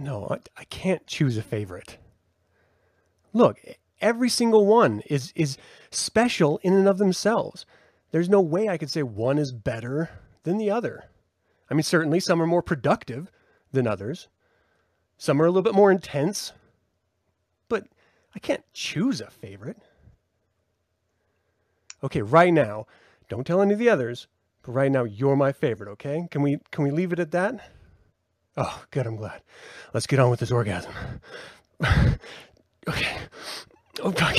No, I, I can't choose a favorite. Look, every single one is is special in and of themselves. There's no way I could say one is better than the other. I mean, certainly some are more productive than others. Some are a little bit more intense. But I can't choose a favorite. Okay, right now, don't tell any of the others, but right now you're my favorite, okay? Can we can we leave it at that? Oh, good, I'm glad. Let's get on with this orgasm. okay. Oh fuck.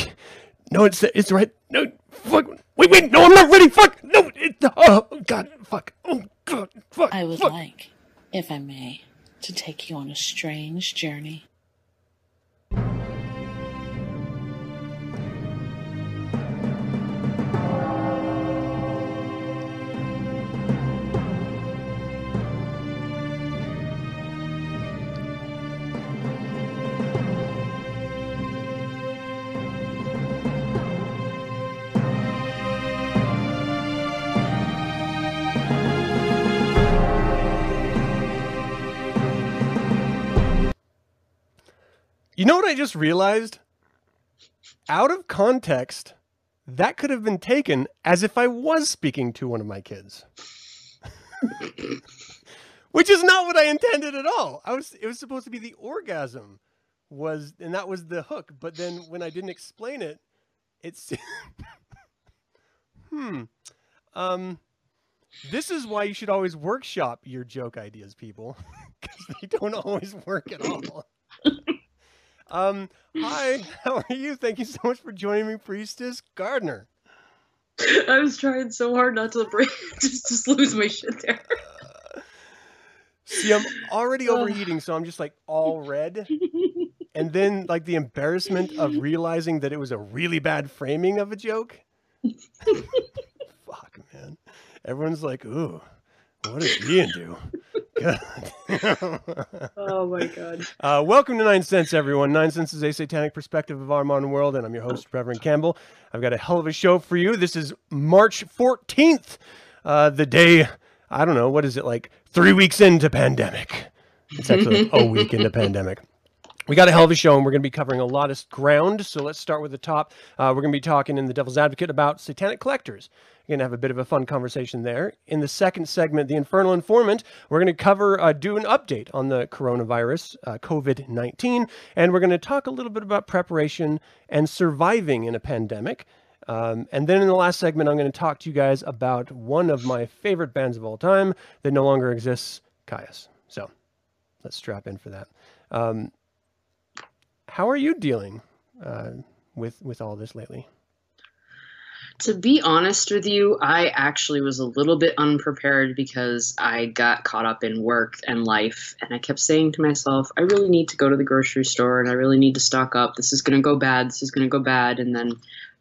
No, it's it's right. No, fuck. Wait, wait. No, I'm not ready. Fuck. No. It, oh God. Fuck. Oh God. Fuck. I would fuck. like, if I may, to take you on a strange journey. You know what I just realized? Out of context, that could have been taken as if I was speaking to one of my kids. Which is not what I intended at all. I was it was supposed to be the orgasm was and that was the hook, but then when I didn't explain it, it's Hmm. Um this is why you should always workshop your joke ideas, people, because they don't always work at all. Um, hi, how are you? Thank you so much for joining me, Priestess Gardner. I was trying so hard not to break, just just lose my shit there. See, I'm already overheating, so I'm just like all red. And then, like, the embarrassment of realizing that it was a really bad framing of a joke. Fuck, man. Everyone's like, ooh, what does Ian do? God. Oh my god. Uh, welcome to Nine Cents, everyone. Nine Cents is a satanic perspective of our modern world, and I'm your host, Reverend Campbell. I've got a hell of a show for you. This is March 14th, uh, the day, I don't know, what is it, like three weeks into pandemic? It's actually a week into pandemic. We got a hell of a show, and we're going to be covering a lot of ground. So let's start with the top. Uh, we're going to be talking in the Devil's Advocate about satanic collectors. We're going to have a bit of a fun conversation there. In the second segment, the Infernal Informant, we're going to cover, uh, do an update on the coronavirus, uh, COVID 19, and we're going to talk a little bit about preparation and surviving in a pandemic. Um, and then in the last segment, I'm going to talk to you guys about one of my favorite bands of all time that no longer exists, Kyuss. So let's strap in for that. Um, how are you dealing uh, with with all this lately? To be honest with you, I actually was a little bit unprepared because I got caught up in work and life, and I kept saying to myself, I really need to go to the grocery store and I really need to stock up. This is going to go bad. This is going to go bad. And then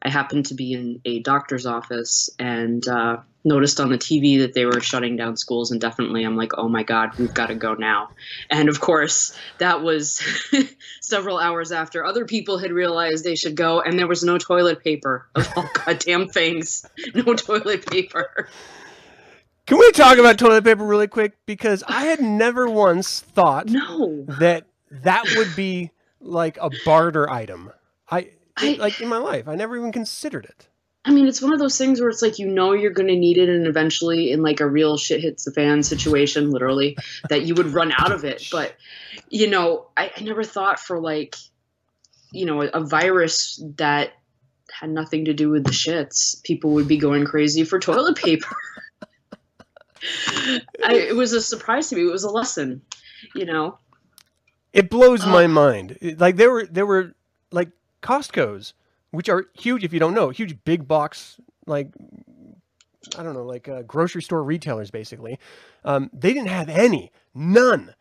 I happened to be in a doctor's office and uh, noticed on the TV that they were shutting down schools indefinitely. I'm like, oh my God, we've got to go now. And of course, that was several hours after other people had realized they should go, and there was no toilet paper of all goddamn things. No toilet paper. Can we talk about toilet paper really quick? Because I had never once thought No. that that would be like a barter item. I, I- like in my life, I never even considered it. I mean, it's one of those things where it's like you know you're going to need it, and eventually, in like a real shit hits the fan situation, literally, that you would run out of it. But you know, I, I never thought for like, you know, a, a virus that had nothing to do with the shits, people would be going crazy for toilet paper. I, it was a surprise to me. It was a lesson, you know. It blows my um, mind. Like there were there were like Costco's, which are huge if you don't know, huge big box like I don't know, like uh, grocery store retailers basically. Um, they didn't have any, none,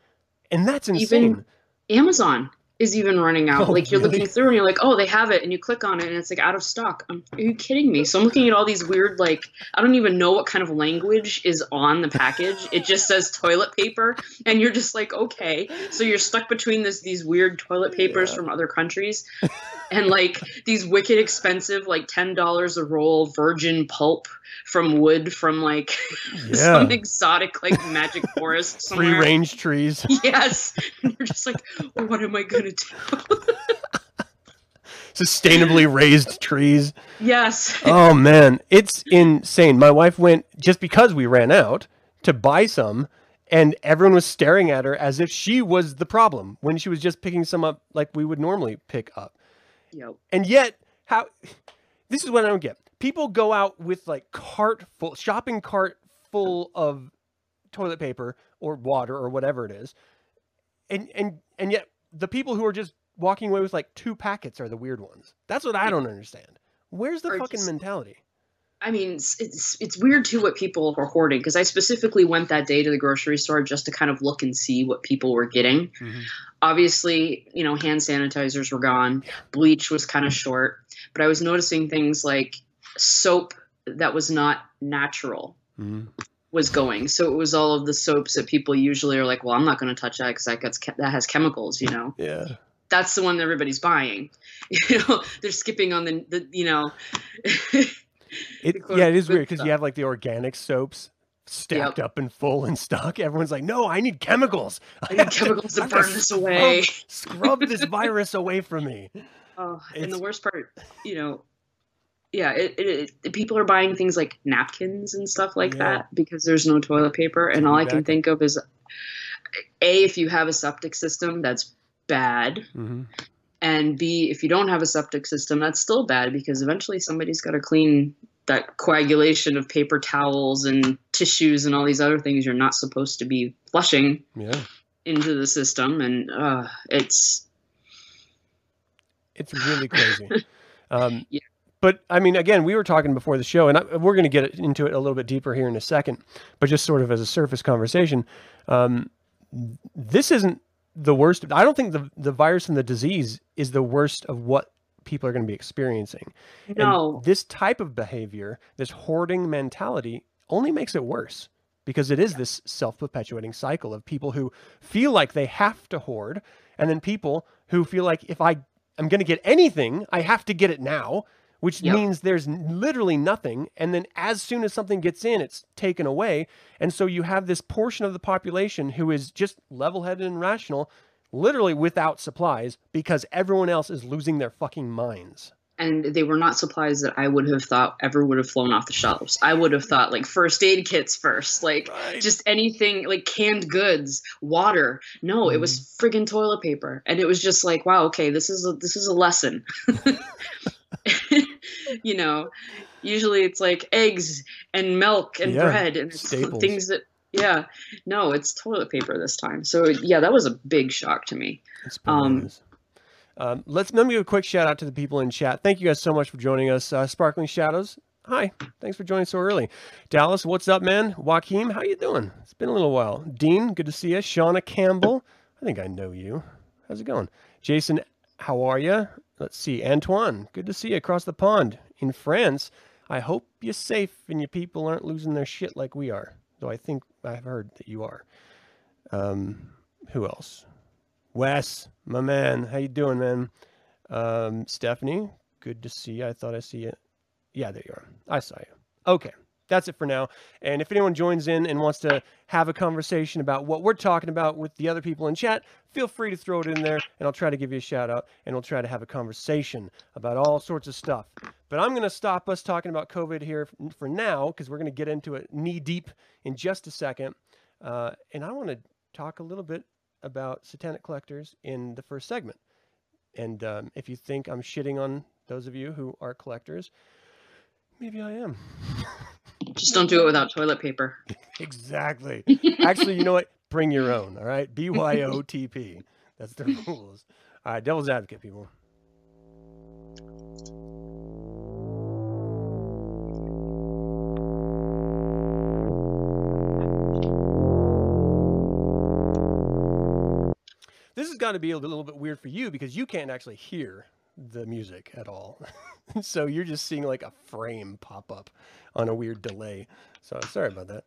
and that's insane. Even- Amazon is even running out. Oh, like you're really? looking through and you're like, oh, they have it, and you click on it and it's like out of stock. Um, are you kidding me? So I'm looking at all these weird, like I don't even know what kind of language is on the package. It just says toilet paper, and you're just like, okay. So you're stuck between this these weird toilet papers Yeah. from other countries. and like these wicked expensive, like ten dollars a roll virgin pulp from wood from like Yeah. some exotic like magic forest Free range trees. Yes, and you're just like, what am I gonna do? Sustainably raised trees. yes, Oh man, it's insane. My wife went just because we ran out to buy some and everyone was staring at her as if she was the problem when she was just picking some up like we would normally pick up. yep. And yet, how this is what I don't get. People go out with like cart full shopping cart full of toilet paper or water or whatever it is. And and and yet the people who are just walking away with like two packets are the weird ones. That's what I don't understand. Where's the Or fucking just- mentality? I mean, it's it's, it's weird too what people are hoarding because I specifically went that day to the grocery store just to kind of look and see what people were getting. Obviously, you know, hand sanitizers were gone, bleach was kind of short, but I was noticing things like soap that was not natural Mhm. Was going. So it was all of the soaps that people usually are like, well, I'm not going to touch that because that gets that has chemicals, you know. Yeah. That's the one that everybody's buying. You know, they're skipping on the, the you know. It, yeah, it is weird because you have like the organic soaps stacked up and full in stock. Everyone's like, "No, I need chemicals. I need chemicals to gotta burn this away." Scrub this virus away from me." Oh, and the worst part, you know, yeah, it, it, it people are buying things like napkins and stuff like Yeah. that because there's no toilet paper, and all I can think of is, a if you have a septic system, that's bad, hmm and b if you don't have a septic system, that's still bad because eventually somebody's got to clean that coagulation of paper towels and tissues and all these other things you're not supposed to be flushing Yeah, into the system, and uh, it's it's really crazy. Um, Yeah. But I mean, again, we were talking before the show, and I, we're going to get into it a little bit deeper here in a second. But just sort of as a surface conversation, um, this isn't the worst. I don't think the the virus and the disease is the worst of what people are going to be experiencing. And no. this type of behavior, this hoarding mentality, only makes it worse because it is this self perpetuating cycle of people who feel like they have to hoard, and then people who feel like if I am going to get anything, I have to get it now, which Yep. means there's literally nothing. And then as soon as something gets in, it's taken away. And so you have this portion of the population who is just level headed and rational. Literally without supplies because everyone else is losing their fucking minds. and they were not supplies that I would have thought ever would have flown off the shelves. I would have thought like first aid kits first, like Right. just anything like canned goods, water. No, it was mm. friggin' toilet paper, and it was just like, wow, okay, this is a, this is a lesson. you know, usually it's like eggs and milk and Yeah, bread and staples. things that. Yeah, no, it's toilet paper this time. So yeah, that was a big shock to me. Um. Um, let's let me give a quick shout out to the people in chat. Thank you guys so much for joining us. Uh, Sparkling Shadows, hi. Thanks for joining so early. Dallas, what's up, man? Joaquin, how you doing? It's been a little while. Dean, good to see you. Shauna Campbell, I think I know you. How's it going? Jason, how are you? Let's see. Antoine, good to see you across the pond in France. I hope you're safe and your people aren't losing their shit like we are. Though I think I've heard that you are. Um, who else? Wes, my man, how you doing, man? Um, Stephanie, good to see you. I thought I see you. Yeah, there you are. I saw you. Okay, that's it for now. And if anyone joins in and wants to have a conversation about what we're talking about with the other people in chat, feel free to throw it in there, and I'll try to give you a shout out, and we'll try to have a conversation about all sorts of stuff. But I'm going to stop us talking about COVID here for now because we're going to get into it knee deep in just a second. Uh, and I want to talk a little bit about satanic collectors in the first segment. And um, if you think I'm shitting on those of you who are collectors, maybe I am. Just don't do it without toilet paper. exactly. Actually, you know what? Bring your own. All right. BYOTP. That's the rules. All right. Devil's advocate, people. This has got to be a little bit weird for you because you can't actually hear the music at all. so you're just seeing like a frame pop up on a weird delay. So sorry about that.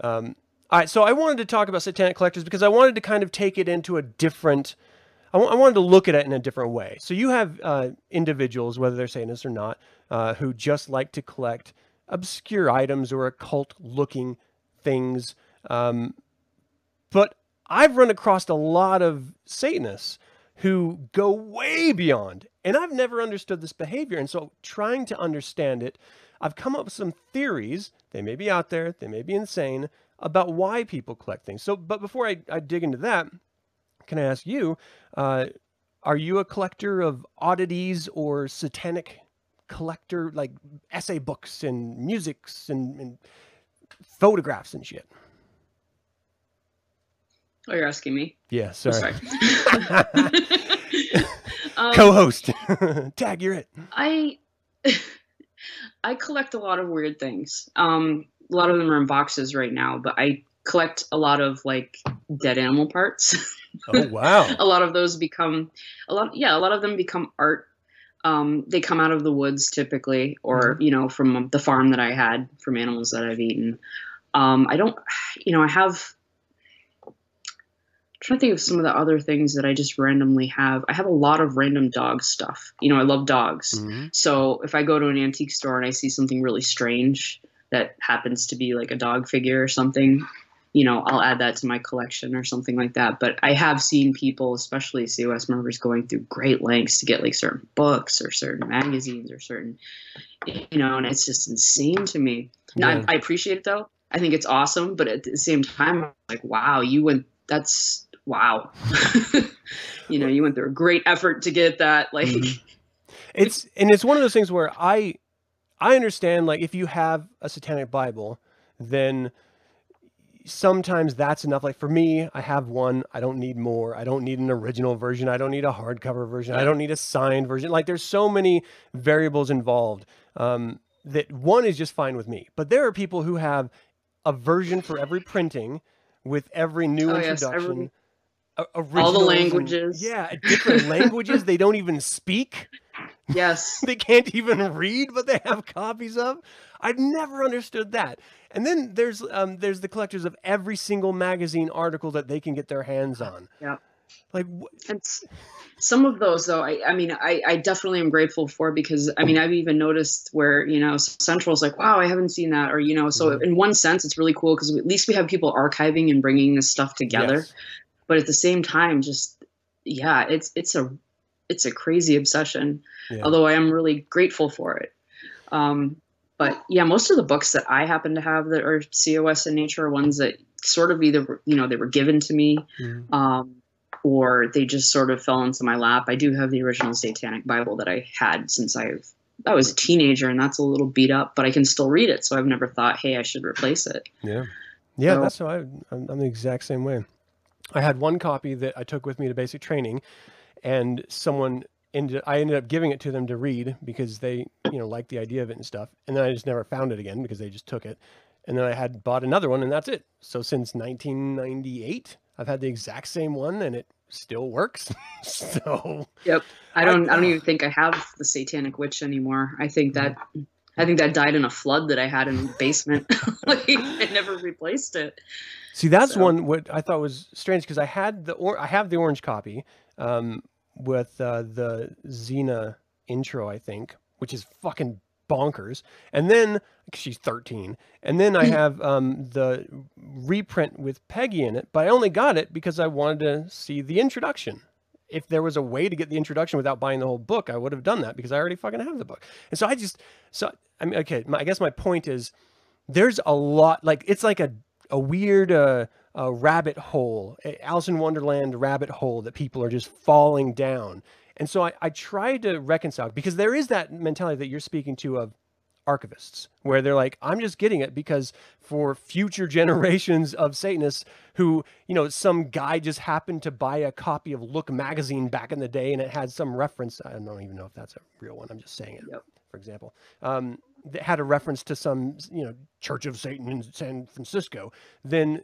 Um, all right, so I wanted to talk about satanic collectors because I wanted to kind of take it into a different. I, wanted to look at it in a different way. So you have uh, individuals, whether they're Satanists or not, uh, who just like to collect obscure items or occult-looking things. Um, but I've run across a lot of Satanists who go way beyond, and I've never understood this behavior. And so, trying to understand it, I've come up with some theories. They may be out there, they may be insane about why people collect things. So, but before I, I dig into that, can I ask you, uh, are you a collector of oddities or satanic collector, like essay books and musics and, and photographs and shit? Oh, you're asking me. Yeah, Oh, sorry. um, Co-host, tag, you're it. I I collect a lot of weird things. Um, a lot of them are in boxes right now, but I collect a lot of like dead animal parts. Oh wow. a lot of those become a lot. Yeah, a lot of them become art. Um, they come out of the woods typically, or you know, from the farm that I had, from animals that I've eaten. Um, I don't, you know, I have. I'm trying to think of some of the other things that I just randomly have. I have a lot of random dog stuff. You know, I love dogs. Mhm. So if I go to an antique store and I see something really strange that happens to be like a dog figure or something, you know, I'll add that to my collection or something like that. But I have seen people, especially COS members, going through great lengths to get like certain books or certain magazines or certain, you know, and it's just insane to me. Yeah. I, I appreciate it though. I think it's awesome, but at the same time, I'm like, wow, you went. That's wow. you know, you went through a great effort to get that. Like, Mhm. It's and it's one of those things where I I understand like if you have a satanic Bible, then sometimes that's enough. Like for me, I have one. I don't need more. I don't need an original version. I don't need a hardcover version. I don't need a signed version. Like there's so many variables involved um, that one is just fine with me. But there are people who have a version for every printing with every new Oh, yes, introduction. every- o- All the and- languages. yeah, different languages they don't even speak yes. they can't even read but they have copies of i've never understood that and then there's um there's the collectors of every single magazine article that they can get their hands on Yeah. like wh- And some of those, though, I, I mean, I, I definitely am grateful for because I mean, I've even noticed where you know Central's like, wow, I haven't seen that, or you know, so Mhm. in one sense, it's really cool because at least we have people archiving and bringing this stuff together. yes. But at the same time, just yeah, it's it's a it's a crazy obsession. Yeah. Although I am really grateful for it. Um, but yeah, most of the books that I happen to have that are COS in nature are ones that sort of either you know they were given to me Mhm. um, or they just sort of fell into my lap. I do have the original Satanic Bible that I had since I've I was a teenager, and that's a little beat up, but I can still read it. So I've never thought, hey, I should replace it. yeah yeah So- that's how I, I'm, I'm the exact same way i had one copy that i took with me to basic training and someone ended i ended up giving it to them to read because they you know liked the idea of it and stuff and then i just never found it again because they just took it and then i had bought another one and that's it so since 1998 i've had the exact same one and it still works so Yep. I I- don't. I, don't even think I have the Satanic Witch anymore. I think that. Mm. I think that died in a flood that I had in the basement. like, I never replaced it. See, that's So- one what I thought was strange because I had the or I have the orange copy um, with uh, the Zeena intro, I think, which is fucking bonkers. And then she's 13, and then I have um, the reprint with Peggy in it, but I only got it because I wanted to see the introduction. If there was a way to get the introduction without buying the whole book, I would have done that because I already fucking have the book. And so I just so I mean, okay, my, I guess my point is there's a lot like it's like a a weird uh, uh, rabbit hole, a Alice in Wonderland rabbit hole that people are just falling down. And so I, I try to reconcile because there is that mentality that you're speaking to of archivists, where they're like, I'm just getting it because for future generations of Satanists who, you know, some guy just happened to buy a copy of Look magazine back in the day and it had some reference. I don't even know if that's a real one. I'm just saying it, Yep. for example. Um, that had a reference to some, you know, Church of Satan in San Francisco, then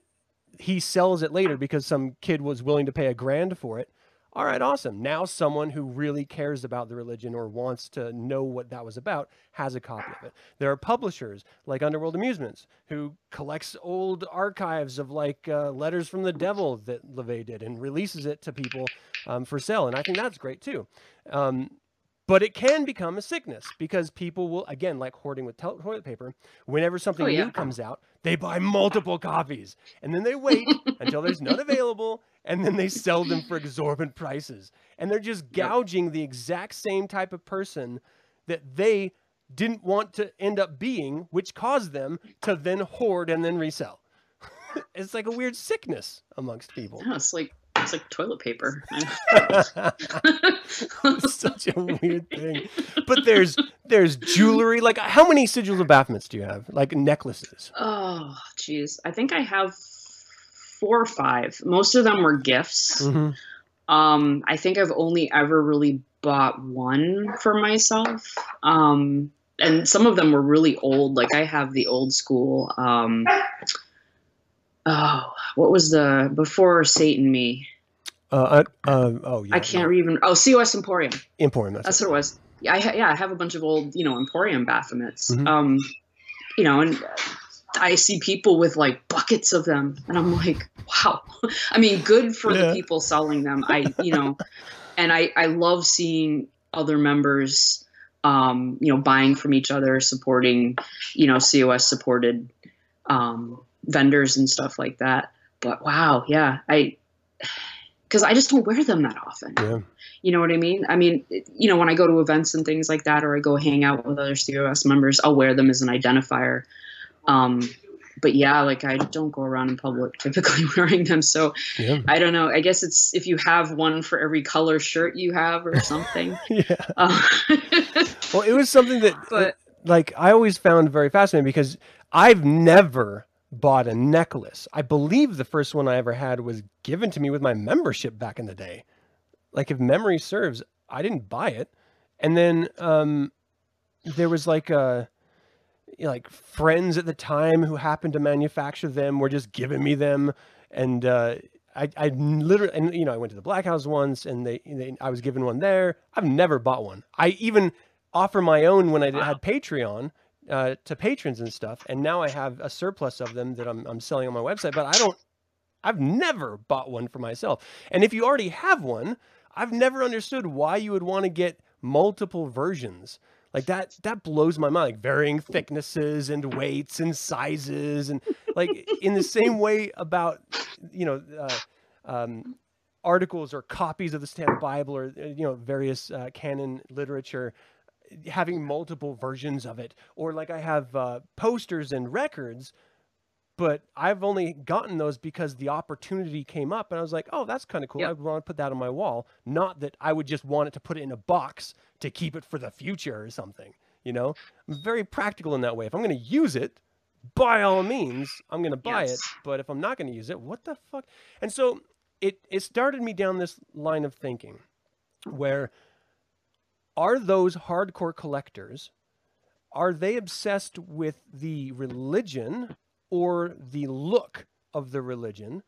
he sells it later because some kid was willing to pay a grand for it. All right, awesome. Now someone who really cares about the religion or wants to know what that was about has a copy of it. There are publishers like Underworld Amusements who collects old archives of like uh, letters from the devil that LaVey did and releases it to people um, for sale, and I think that's great too. Um, but it can become a sickness because people will again like hoarding with toilet paper whenever something Oh, yeah. new comes out they buy multiple copies and then they wait until there's none available and then they sell them for exorbitant prices and they're just Yep. gouging the exact same type of person that they didn't want to end up being which caused them to then hoard and then resell it's like a weird sickness amongst people Yeah, it's like it's like toilet paper. such a weird thing. But there's there's jewelry. Like how many sigils of Baphomets do you have? Like necklaces. oh, jeez. I think I have four or five. Most of them were gifts. Mhm. Um, I think I've only ever really bought one for myself. Um, and some of them were really old. Like I have the old school. Um, oh, what was the before Satan me? Uh, uh, uh, oh yeah. I can't even. Oh, COS Emporium. Emporium. That's, That's it. what it was. Yeah, I ha- yeah, I have a bunch of old, you know, Emporium Baphomets. Mhm. Um, you know, and I see people with like buckets of them, and I'm like, wow. I mean, good for Yeah. the people selling them. I, you know, and I I love seeing other members, um, you know, buying from each other, supporting, you know, COS supported um, vendors and stuff like that. But wow, yeah, I because I just don't wear them that often. Yeah. You know what I mean? I mean, you know, when I go to events and things like that, or I go hang out with other COS members, I'll wear them as an identifier. Um, but yeah, like I don't go around in public typically wearing them. So Yeah. I don't know. I guess it's if you have one for every color shirt you have or something. yeah. uh, Well, it was something that But- like I always found very fascinating because I've never bought a necklace. I believe the first one I ever had was given to me with my membership back in the day. Like if memory serves, I didn't buy it. And then um there was like a you know, like friends at the time who happened to manufacture them were just giving me them and uh I, I literally, and you know, I went to the Black House once, and they, they, I was given one there. I've never bought one. I even offer my own when I did, had Patreon uh, to patrons and stuff, and now I have a surplus of them that I'm, I'm selling on my website. But I don't, I've never bought one for myself. And if you already have one, I've never understood why you would want to get multiple versions. Like that, that blows my mind. Like varying thicknesses and weights and sizes, and like in the same way about, you know, uh, um, articles or copies of the Satanic Bible or uh, you know various uh, canon literature having multiple versions of it or like I have uh, posters and records but I've only gotten those because the opportunity came up and I was like oh that's kind of cool. Yep. I want to put that on my wall. Not that I would just want it to put it in a box to keep it for the future or something you know? I'm very practical in that way. If I'm going to use it by all means I'm going to buy it but if I'm not going to use it what the fuck? And so it it started me down this line of thinking where are those hardcore collectors are they obsessed with the religion or the look of the religion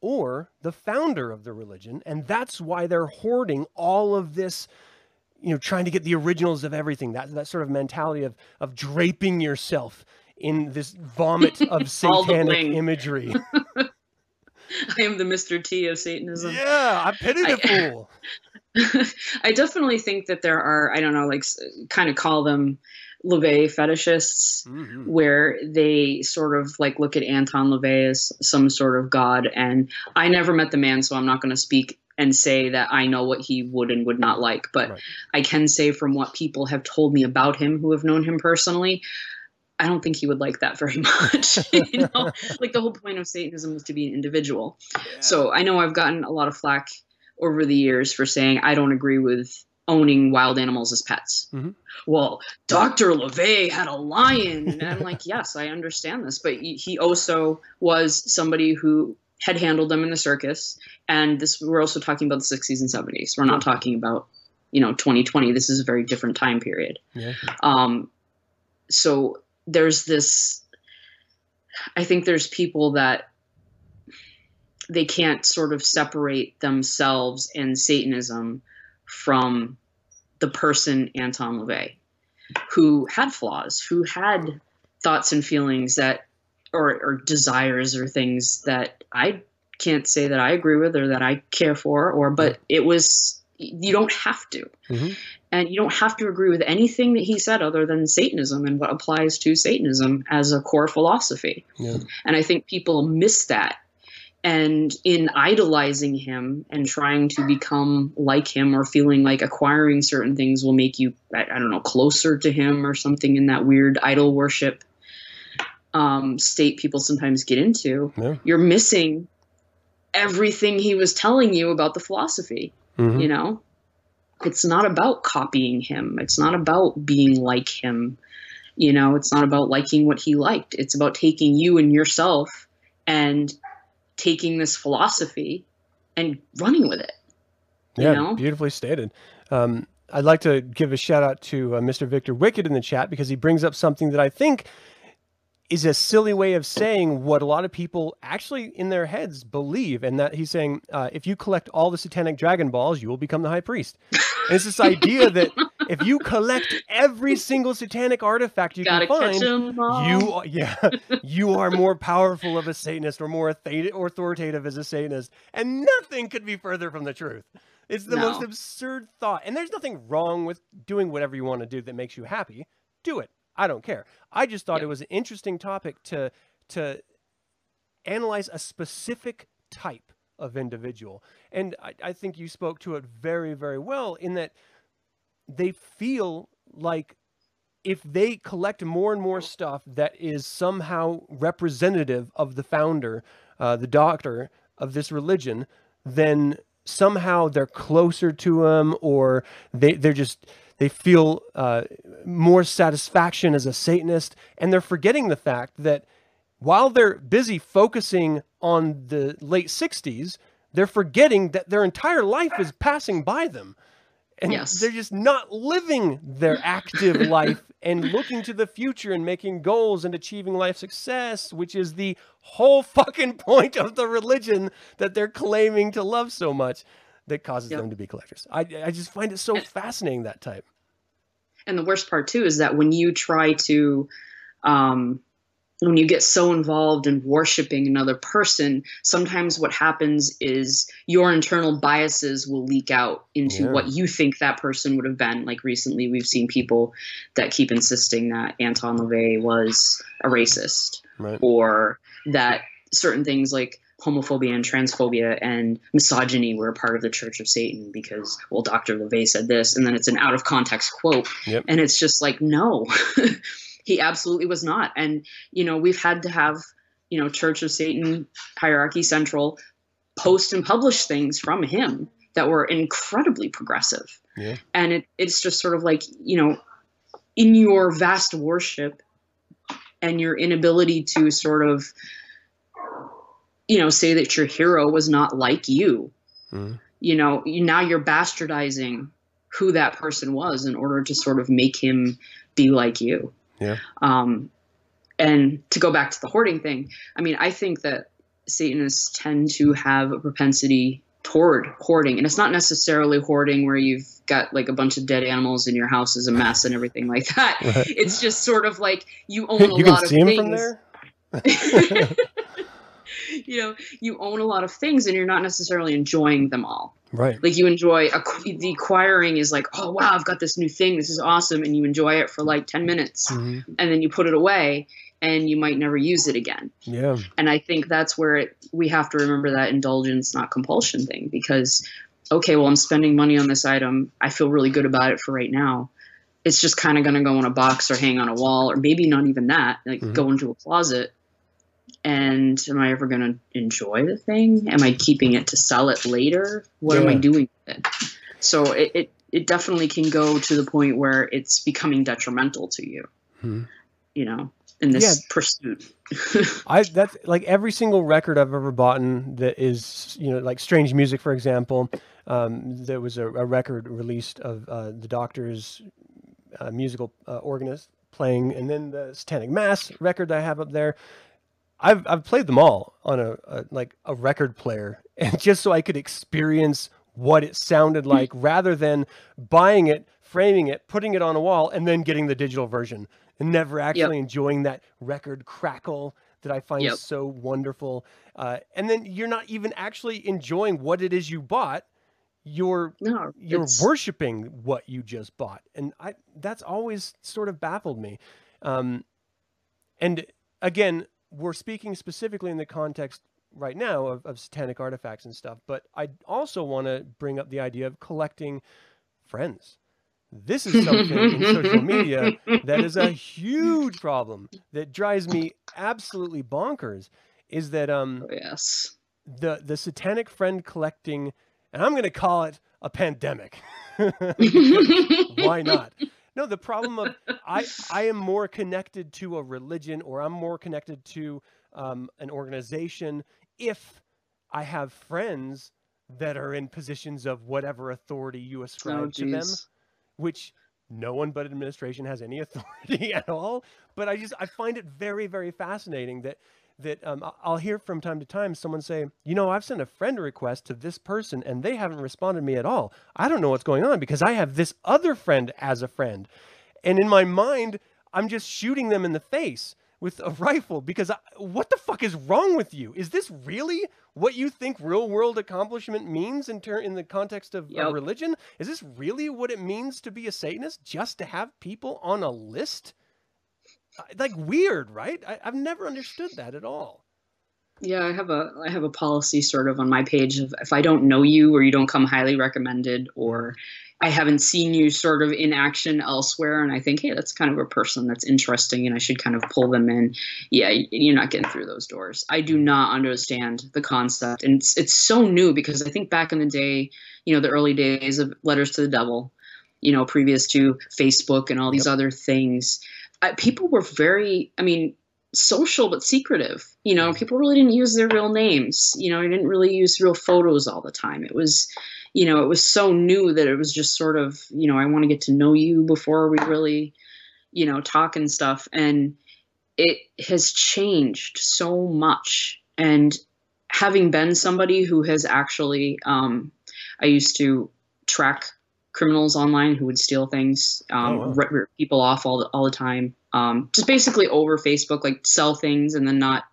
or the founder of the religion and that's why they're hoarding all of this you know trying to get the originals of everything that that sort of mentality of of draping yourself in this vomit of satanic imagery I am the Mr. T of Satanism. yeah i pity the I- fool I definitely think that there are, I don't know, like kind of call them LaVey fetishists, Mhm. where they sort of like look at Anton LaVey as some sort of god. And I never met the man, so I'm not going to speak and say that I know what he would and would not like. But Right. I can say from what people have told me about him who have known him personally, I don't think he would like that very much. you know, like the whole point of Satanism was to be an individual. So I know I've gotten a lot of flack over the years for saying I don't agree with owning wild animals as pets. Mhm. Well, Dr. LaVey had a lion. And I'm like, yes, I understand this. But he he also was somebody who had handled them in the circus. And this we're also talking about the 60s and 70s. We're not talking about, you know, 2020. This is a very different time period. yeah Um, so there's this. I think there's people that they can't sort of separate themselves and Satanism from the person Anton LaVey, who had flaws, who had thoughts and feelings that, or, or desires or things that I can't say that I agree with or that I care for, or, but it was, you don't have to. Mm-hmm. And you don't have to agree with anything that he said other than Satanism and what applies to Satanism as a core philosophy. Yeah. And I think people miss that. And in idolizing him and trying to become like him or feeling like acquiring certain things will make you, I, I don't know, closer to him or something in that weird idol worship um, state people sometimes get into, Yeah. you're missing everything he was telling you about the philosophy Mhm. you know? It's not about copying him. It's not about being like him you know? It's not about liking what he liked. It's about taking you and yourself and taking this philosophy and running with it you Yeah, know? beautifully stated. Um, I'd like to give a shout out to uh, Mr. Victor Wicked in the chat because he brings up something that I think is a silly way of saying what a lot of people actually in their heads believe, and that he's saying uh, if you collect all the satanic Dragon Balls, you will become the High Priest. And it's this idea that if you collect every single satanic artifact you gotta can find, you are, yeah, you are more powerful of a Satanist or more authoritative as a Satanist, and nothing could be further from the truth. It's the most absurd thought, and there's nothing wrong with doing whatever you want to do that makes you happy. Do it. I don't care. I just thought it was an interesting topic to to analyze a specific type of individual, and I, I think you spoke to it very, very well in that they feel like if they collect more and more stuff that is somehow representative of the founder, uh, the doctor of this religion, then somehow they're closer to him, or they they're just they feel uh, more satisfaction as a Satanist, and they're forgetting the fact that while they're busy focusing on the late '60s, they're forgetting that their entire life is passing by them and Yes. they're just not living their active life and looking to the future and making goals and achieving life success, which is the whole fucking point of the religion that they're claiming to love so much that causes Yep. them to be collectors. I, I just find it so And- fascinating that type. and the worst part too is that when you try to um, when you get so involved in worshiping another person sometimes what happens is your internal biases will leak out into Yeah. what you think that person would have been like recently we've seen people that keep insisting that anton lavey was a racist Right. or that certain things like homophobia and transphobia and misogyny were a part of the Church of Satan because, well, Dr. LaVey said this, and then it's an out of context quote. Yep. And it's just like, no, he absolutely was not. And, you know, we've had to have, you know, Church of Satan, Hierarchy Central post and publish things from him that were incredibly progressive. Yeah. And it, it's just sort of like, you know, in your vast worship and your inability to sort of you know say that your hero was not like you Mhm. you know you, now you're bastardizing who that person was in order to sort of make him be like you Yeah. um and to go back to the hoarding thing i mean i think that satanists tend to have a propensity toward hoarding and it's not necessarily hoarding where you've got like a bunch of dead animals in your house as a mess and everything like that Right. it's just sort of like you own a you can lot of things from there. you know you own a lot of things and you're not necessarily enjoying them all Right. like you enjoy acqu- the acquiring is like oh wow i've got this new thing this is awesome and you enjoy it for like 10 minutes Mhm. and then you put it away and you might never use it again Yeah. and i think that's where it, we have to remember that indulgence not compulsion thing because okay well i'm spending money on this item i feel really good about it for right now it's just kind of going to go in a box or hang on a wall or maybe not even that like Mhm. go into a closet and am i ever going to enjoy the thing am i keeping it to sell it later what am i doing with it so it, it it definitely can go to the point where it's becoming detrimental to you Mhm. you know in this Yeah. pursuit I that's like every single record I've ever bought that is you know like Strange Music for example. Um, there was a, a record released of uh, the Doctor's uh, musical uh, organist playing, and then the Satanic Mass record that I have up there. I've I've played them all on a, a like a record player, and just so I could experience what it sounded like, rather than buying it, framing it, putting it on a wall, and then getting the digital version, and never actually enjoying that record crackle that I find Yep. so wonderful. Uh, and then you're not even actually enjoying what it is you bought. You're No, you're it's- worshiping what you just bought and i that's always sort of baffled me um, and again we're speaking specifically in the context right now of, of satanic artifacts and stuff but i also want to bring up the idea of collecting friends. This is something in social media that is a huge problem that drives me absolutely bonkers is that um Oh, yes. the the satanic friend collecting and i'm going to call it a pandemic. Why not no the problem of i i am more connected to a religion or i'm more connected to um, an organization if i have friends that are in positions of whatever authority you ascribe Oh, to them which no one but administration has any authority at all. But I just I find it very very fascinating that that um, I'll hear from time to time someone say, you know, I've sent a friend request to this person and they haven't responded to me at all. I don't know what's going on because I have this other friend as a friend, and in my mind, I'm just shooting them in the face with a rifle because I, what the fuck is wrong with you? Is this really what you think real world accomplishment means in ter- in the context of, of Yep. religion? Is this really what it means to be a Satanist? Just to have people on a list? Like weird, right? I, I've never understood that at all. Yeah, I have a I have a policy sort of on my page of if I don't know you or you don't come highly recommended or I haven't seen you sort of in action elsewhere and I think hey that's kind of a person that's interesting and I should kind of pull them in. Yeah, you're not getting through those doors. I do not understand the concept and it's it's so new because I think back in the day, you know, the early days of letters to the devil, you know, previous to Facebook and all these other things, uh, people were very I mean social but secretive. You know, people really didn't use their real names. You know, they didn't really use real photos all the time. It was, you know, it was so new that it was just sort of, you know, I want to get to know you before we really, you know, talk and stuff. And it has changed so much. And having been somebody who has actually, um, I used to track criminals online who would steal things, um, Oh, wow. rip, rip people off all the, all the time. Um, just basically over Facebook, like sell things and then not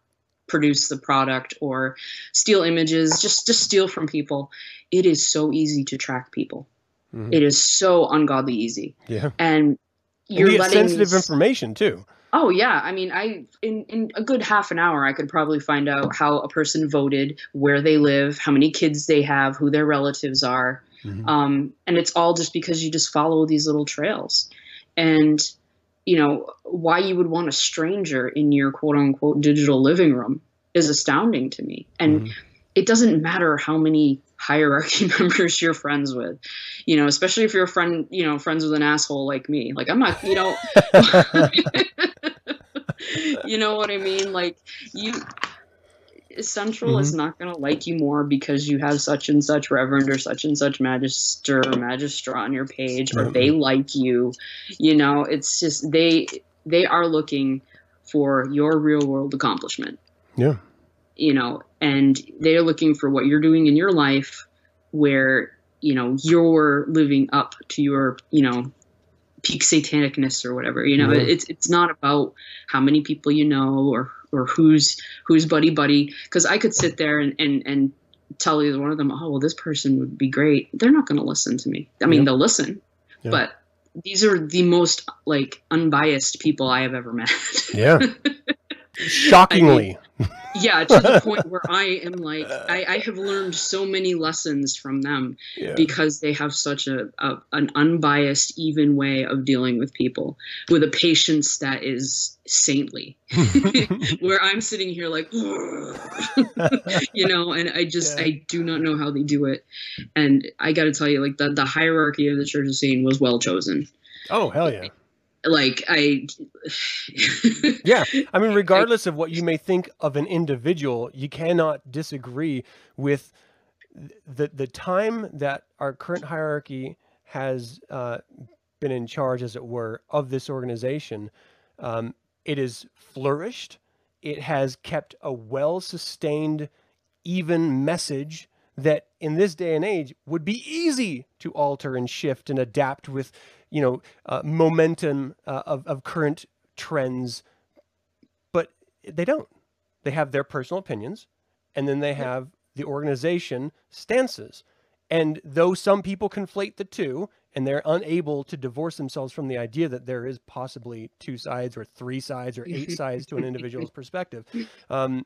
produce the product or steal images, just just steal from people. It is so easy to track people. Mhm. It is so ungodly easy, Yeah. and And you're you get letting sensitive information too. Oh yeah, I mean, I in in a good half an hour, I could probably find out how a person voted, where they live, how many kids they have, who their relatives are, Mhm. um, and it's all just because you just follow these little trails, and you know why you would want a stranger in your quote unquote digital living room is astounding to me, and Mhm. it doesn't matter how many hierarchy members you're friends with you know especially if you're a friend you know friends with an asshole like me like i'm not you know you know what i mean like you central mm-hmm. is not going to like you more because you have such and such reverend or such and such magister or magistra on your page or they like you. You know it's just they they are looking for your real world accomplishment. Yeah. you know, and they're looking for what you're doing in your life where, you know, you're living up to your, you know, peak satanicness or whatever. You know, Yeah. it's it's not about how many people you know or or who's who's buddy buddy. Because I could sit there and, and and tell either one of them, oh well, this person would be great. They're not going to listen to me. I mean, Yeah. they'll listen, Yeah. but these are the most like unbiased people I have ever met. Yeah. Shockingly. Yeah to the point where i am like I, I have learned so many lessons from them yeah. because they have such a, a an unbiased even way of dealing with people with a patience that is saintly where i'm sitting here like you know and i just Yeah. i do not know how they do it and i got to tell you like the, the hierarchy of the church of satan was well chosen oh hell yeah. Like i Yeah. I mean, regardless of what you may think of an individual, you cannot disagree with the the time that our current hierarchy has uh, been in charge, as it were, of this organization. Um, it has flourished. it has kept a well sustained, even message that in this day and age would be easy to alter and shift and adapt with, you know, uh, momentum uh, of, of current trends. But they don't. They have their personal opinions, and then they have the organization stances. And though some people conflate the two and they're unable to divorce themselves from the idea that there is possibly two sides or three sides or eight sides to an individual's perspective, um,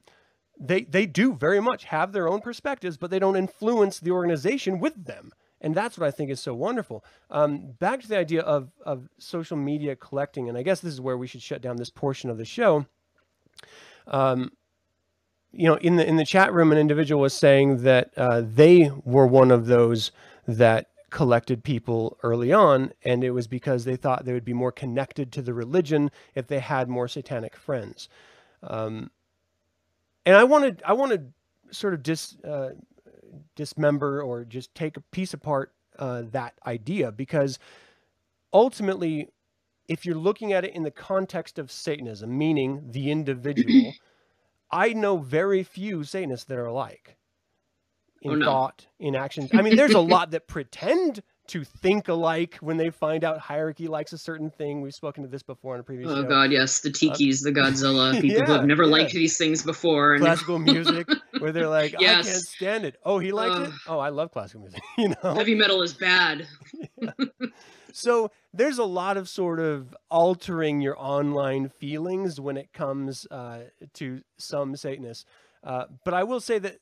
they they do very much have their own perspectives, but they don't influence the organization with them. And that's what I think is so wonderful. Um, back to the idea of of social media collecting, and I guess this is where we should shut down this portion of the show. Um, you know, in the in the chat room, an individual was saying that uh, they were one of those that collected people early on, and it was because they thought they would be more connected to the religion if they had more satanic friends. Um, and I wanted I wanted sort of dis uh, dismember or just take a piece apart uh, that idea because ultimately, if you're looking at it in the context of Satanism, meaning the individual. I know very few Satanists that are alike in Oh, no. thought, in action. I mean, there's a lot that pretend to think alike when they find out hierarchy likes a certain thing. We've spoken to this before in a previous Oh show. god, yes, the tikis, the Godzilla, people who have never yeah. liked these things before. And Classical music, where they're like, I can't stand it. Oh, he likes it. Oh, I love classical music. You know, heavy metal is bad. So there's a lot of sort of altering your online feelings when it comes uh, to some Satanists. Uh, but I will say that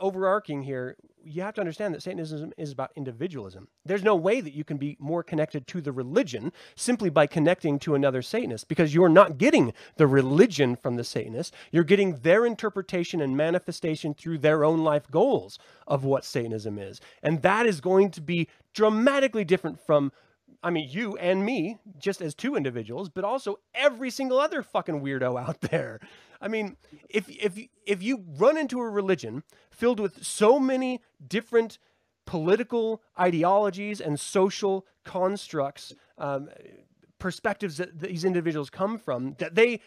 overarching here, you have to understand that Satanism is about individualism. There's no way that you can be more connected to the religion simply by connecting to another Satanist because you're not getting the religion from the Satanist. You're getting their interpretation and manifestation through their own life goals of what Satanism is. And that is going to be dramatically different from I mean, you and me, just as two individuals, but also every single other fucking weirdo out there. I mean, if if if you run into a religion filled with so many different political ideologies and social constructs, um, perspectives that these individuals come from, that they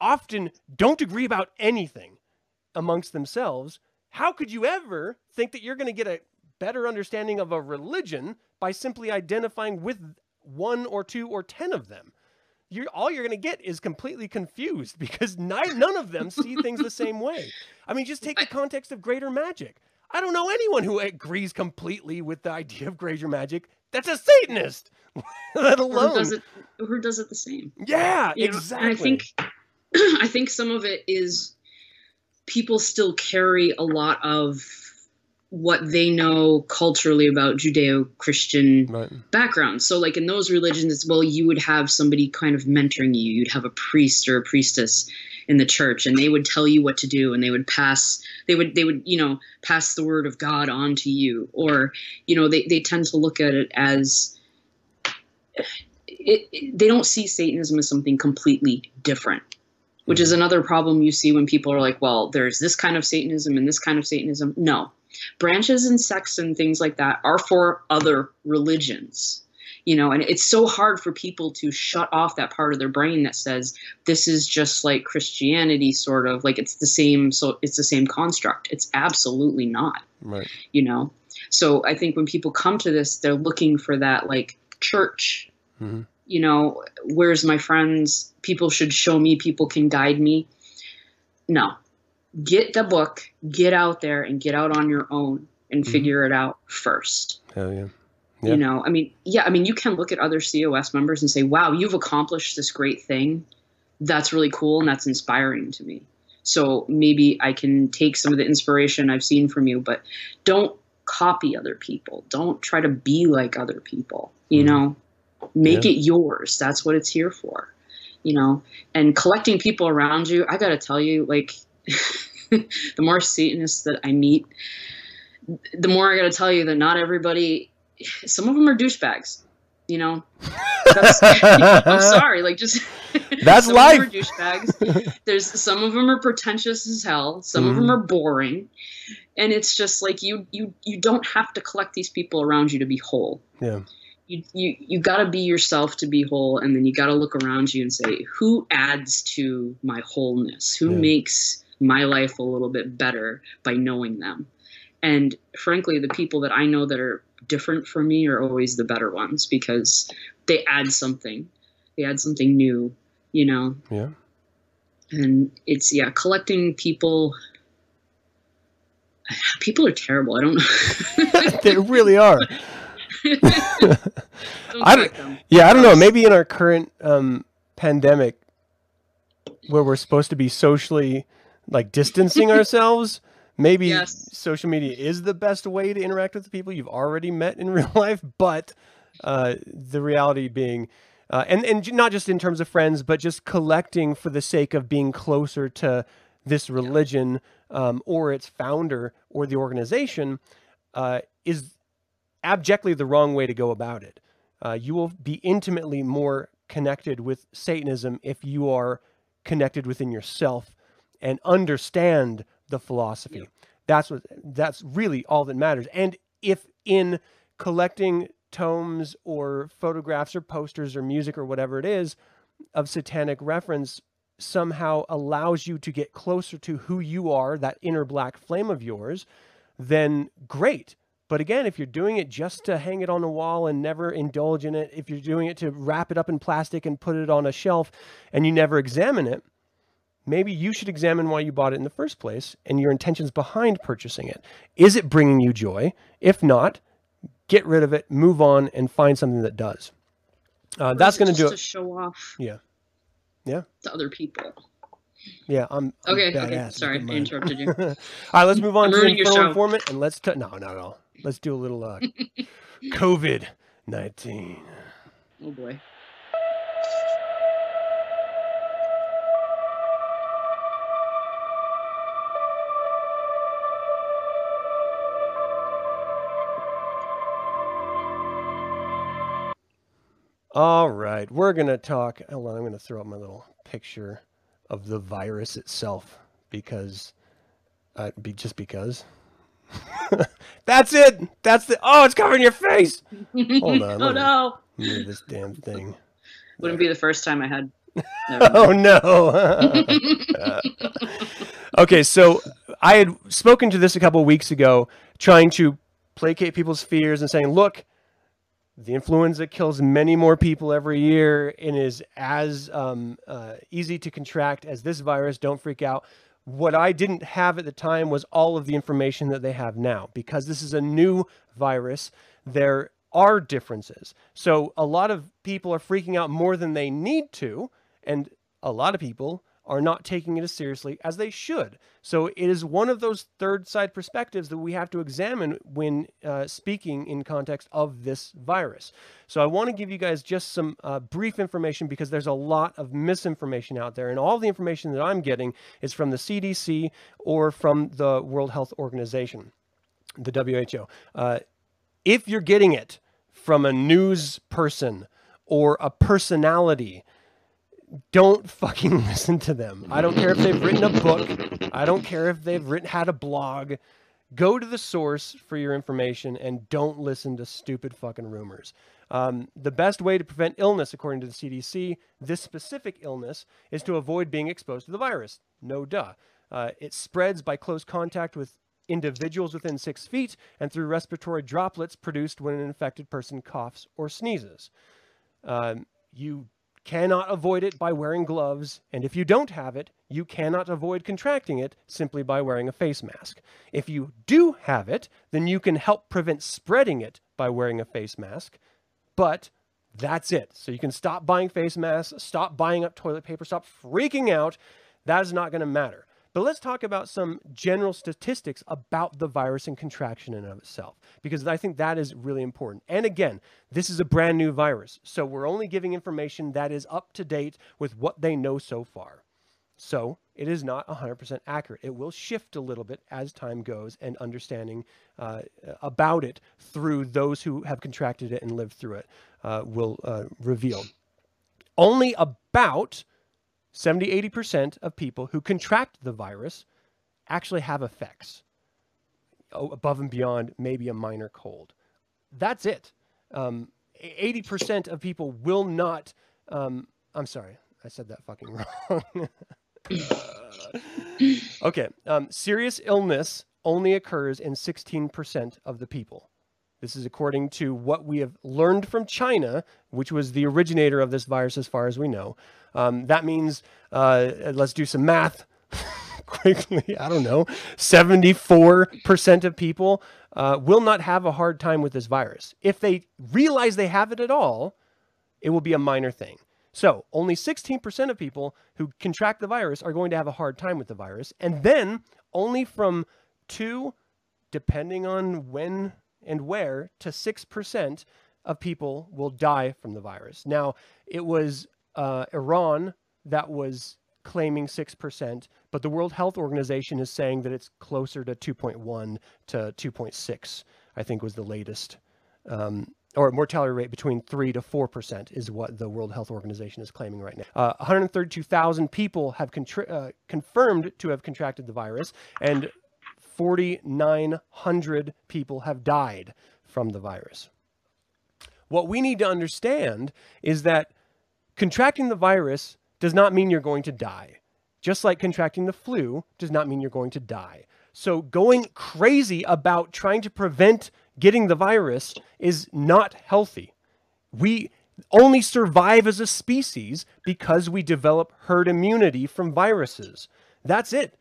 often don't agree about anything amongst themselves, how could you ever think that you're going to get a better understanding of a religion by simply identifying with one or two or ten of them? You're, all you're going to get is completely confused because none of them see things the same way. I mean, just take the context of greater magic. I don't know anyone who agrees completely with the idea of greater magic that's a Satanist, let alone. who does it who does it the same? Yeah, You know, exactly. And I think I think some of it is people still carry a lot of what they know culturally about Judeo-Christian Right. background. So like in those religions, it's well, you would have somebody kind of mentoring you. You'd have a priest or a priestess in the church and they would tell you what to do and they would pass they would they would you know pass the word of god on to you or you know they, they tend to look at it as it, it- they don't see satanism as something completely different which is mm-hmm. another problem you see when people are like well there's this kind of satanism and this kind of satanism no branches and sects and things like that are for other religions you know and it's so hard for people to shut off that part of their brain that says this is just like christianity sort of like it's the same so it's the same construct. It's absolutely not Right. you know? So i think when people come to this they're looking for that like church Mhm. you know where's my friends? People should show me people can guide me. No get the book get out there and get out on your own and Mhm. figure it out first Hell yeah. Yeah. you know i mean yeah i mean you can look at other cos members and say wow you've accomplished this great thing that's really cool and that's inspiring to me so maybe i can take some of the inspiration i've seen from you but don't copy other people don't try to be like other people you Mhm. know make Yeah. it yours that's what it's here for you know and collecting people around you i gotta tell you like the more satanists that i meet the more i gotta tell you that not everybody some of them are douchebags you know that's, i'm sorry like just That's some life. of them are douchebags there's some of them are pretentious as hell some of Mhm. them are boring and it's just like you you you don't have to collect these people around you to be whole Yeah. you you you got to be yourself to be whole and then you got to look around you and say who adds to my wholeness who Yeah. makes my life a little bit better by knowing them and frankly the people that i know that are different from me are always the better ones because they add something they add something new you know Yeah. and it's yeah collecting people people are terrible i don't know they really are. don't I collect them. Yeah, I don't know. Maybe in our current um, pandemic, where we're supposed to be socially like distancing ourselves, maybe Yes. social media is the best way to interact with the people you've already met in real life. But uh, the reality being, uh, and and not just in terms of friends, but just collecting for the sake of being closer to this religion um, or its founder or the organization, uh, is abjectly the wrong way to go about it. Uh, you will be intimately more connected with Satanism if you are connected within yourself and understand the philosophy. That's what that's really all that matters. And if in collecting tomes or photographs or posters or music or whatever it is of satanic reference somehow allows you to get closer to who you are, that inner black flame of yours, then great. But again, if you're doing it just to hang it on a wall and never indulge in it, if you're doing it to wrap it up in plastic and put it on a shelf and you never examine it, maybe you should examine why you bought it in the first place and your intentions behind purchasing it. Is it bringing you joy? If not, get rid of it, move on, and find something that does. Uh, that's going to do it. to show off Yeah. Yeah. to other people. Yeah, I'm, I'm Okay, okay. Sorry, I interrupted you. All right, let's move on to the infernal informant and let's t- no, not at all. Let's do a little uh, COVID nineteen. Oh boy. All right, we're gonna talk. Hold on, I'm gonna throw up my little picture of the virus itself because, uh, be just because. That's it. That's the. Oh, it's covering your face. Hold on. oh no! Move this damn thing. Wouldn't be the first time I had. Oh no. okay, so I had spoken to this a couple of weeks ago, trying to placate people's fears and saying, look, the influenza kills many more people every year and is as um, uh, easy to contract as this virus. Don't freak out. What I didn't have at the time was all of the information that they have now. Because this is a new virus, there are differences. So a lot of people are freaking out more than they need to, and a lot of people are not taking it as seriously as they should. So it is one of those third side perspectives that we have to examine when uh, speaking in context of this virus. So I want to give you guys just some uh, brief information because there's a lot of misinformation out there, and all the information that I'm getting is from the CDC or from the World Health Organization, the WHO. Uh, if you're getting it from a news person or a personality, don't fucking listen to them. I don't care if they've written a book. I don't care if they've written had a blog. Go to the source for your information and don't listen to stupid fucking rumors. Um, the best way to prevent illness, according to the CDC, this specific illness, is to avoid being exposed to the virus. No duh. Uh, it spreads by close contact with individuals within six feet and through respiratory droplets produced when an infected person coughs or sneezes. Um, you cannot avoid it by wearing gloves, and if you don't have it, you cannot avoid contracting it simply by wearing a face mask. If you do have it, then you can help prevent spreading it by wearing a face mask, but that's it. So you can stop buying face masks, stop buying up toilet paper, stop freaking out. That is not going to matter. But let's talk about some general statistics about the virus and contraction in and of itself, because I think that is really important. And again, this is a brand new virus, so we're only giving information that is up to date with what they know so far. So it is not 100% accurate. It will shift a little bit as time goes and understanding uh, about it through those who have contracted it and lived through it uh, will uh, reveal. Only about 70 80% of people who contract the virus actually have effects oh, above and beyond maybe a minor cold. That's it. Um, 80% of people will not. Um, I'm sorry, I said that fucking wrong. okay, um, serious illness only occurs in 16% of the people. This is according to what we have learned from China, which was the originator of this virus, as far as we know. Um, that means, uh, let's do some math quickly. I don't know. 74% of people uh, will not have a hard time with this virus. If they realize they have it at all, it will be a minor thing. So, only 16% of people who contract the virus are going to have a hard time with the virus. And then, only from 2, depending on when and where, to 6% of people will die from the virus. Now, it was uh, Iran that was claiming 6%, but the World Health Organization is saying that it's closer to 2.1 to 2.6, I think was the latest. Um, or mortality rate between 3 to 4% is what the World Health Organization is claiming right now. Uh, 132,000 people have uh, confirmed to have contracted the virus, and 4,900 people have died from the virus. What we need to understand is that contracting the virus does not mean you're going to die. Just like contracting the flu does not mean you're going to die. So going crazy about trying to prevent getting the virus is not healthy. We only survive as a species because we develop herd immunity from viruses. That's it.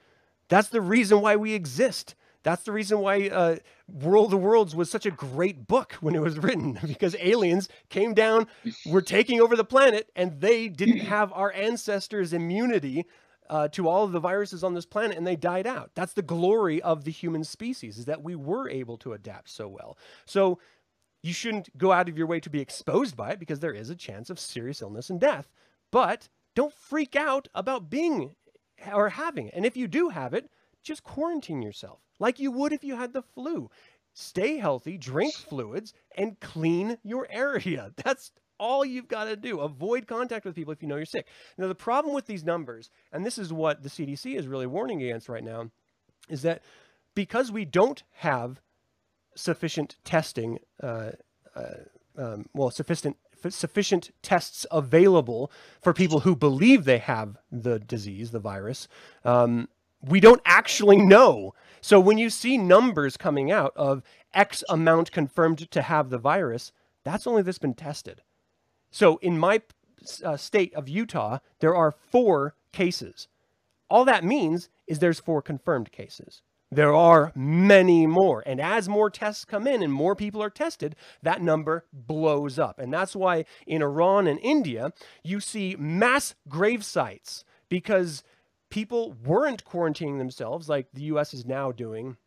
That's the reason why we exist. That's the reason why uh, War of the Worlds was such a great book when it was written, because aliens came down, were taking over the planet, and they didn't have our ancestors' immunity uh, to all of the viruses on this planet, and they died out. That's the glory of the human species, is that we were able to adapt so well. So you shouldn't go out of your way to be exposed by it, because there is a chance of serious illness and death. But don't freak out about being or having it. And if you do have it, just quarantine yourself like you would if you had the flu. Stay healthy, drink fluids, and clean your area. That's all you've got to do. Avoid contact with people if you know you're sick. Now, the problem with these numbers, and this is what the CDC is really warning against right now, is that because we don't have sufficient testing, uh, uh, um, well, sufficient sufficient tests available for people who believe they have the disease, the virus, um, we don't actually know. So when you see numbers coming out of X amount confirmed to have the virus, that's only that's been tested. So in my uh, state of Utah, there are four cases. All that means is there's four confirmed cases. There are many more. And as more tests come in and more people are tested, that number blows up. And that's why in Iran and India, you see mass grave sites because people weren't quarantining themselves like the US is now doing,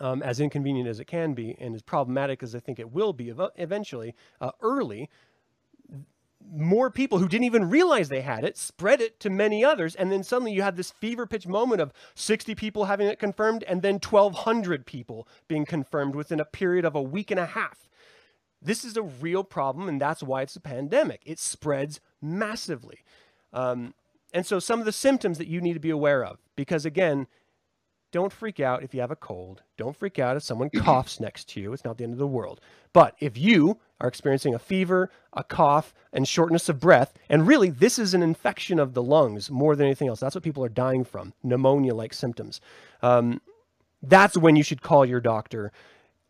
um, as inconvenient as it can be and as problematic as I think it will be ev- eventually, uh, early. More people who didn't even realize they had it spread it to many others. And then suddenly you have this fever pitch moment of 60 people having it confirmed and then 1,200 people being confirmed within a period of a week and a half. This is a real problem, and that's why it's a pandemic. It spreads massively. Um, and so some of the symptoms that you need to be aware of, because again, don't freak out if you have a cold. Don't freak out if someone coughs next to you. It's not the end of the world. But if you are experiencing a fever, a cough, and shortness of breath, and really this is an infection of the lungs more than anything else. That's what people are dying from, pneumonia-like symptoms. Um, that's when you should call your doctor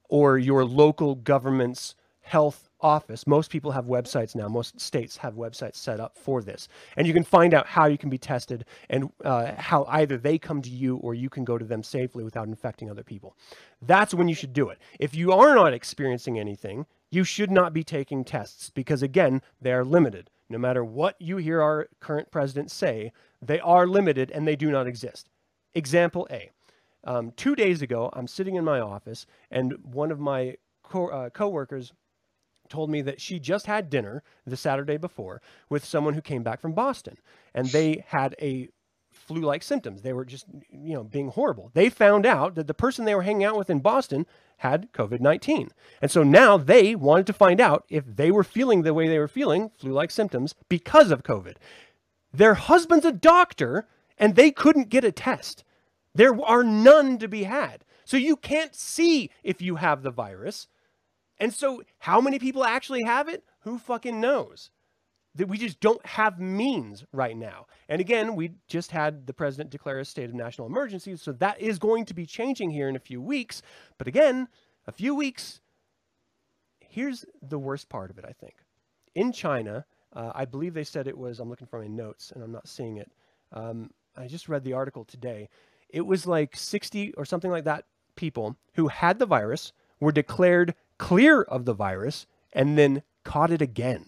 or your local government's health office. Most people have websites now. Most states have websites set up for this. And you can find out how you can be tested and uh, how either they come to you or you can go to them safely without infecting other people. That's when you should do it. If you are not experiencing anything, you should not be taking tests because, again, they are limited. No matter what you hear our current president say, they are limited and they do not exist. Example A. Um, two days ago, I'm sitting in my office and one of my co- uh, coworkers told me that she just had dinner the Saturday before with someone who came back from Boston and they had a flu-like symptoms. They were just, you know, being horrible. They found out that the person they were hanging out with in Boston had COVID-19. And so now they wanted to find out if they were feeling the way they were feeling, flu-like symptoms because of COVID. Their husband's a doctor and they couldn't get a test. There are none to be had. So you can't see if you have the virus And so, how many people actually have it? Who fucking knows? That we just don't have means right now. And again, we just had the president declare a state of national emergency, so that is going to be changing here in a few weeks. But again, a few weeks. Here's the worst part of it, I think. In China, uh, I believe they said it was, I'm looking for my notes and I'm not seeing it. Um, I just read the article today. It was like 60 or something like that people who had the virus were declared clear of the virus and then caught it again.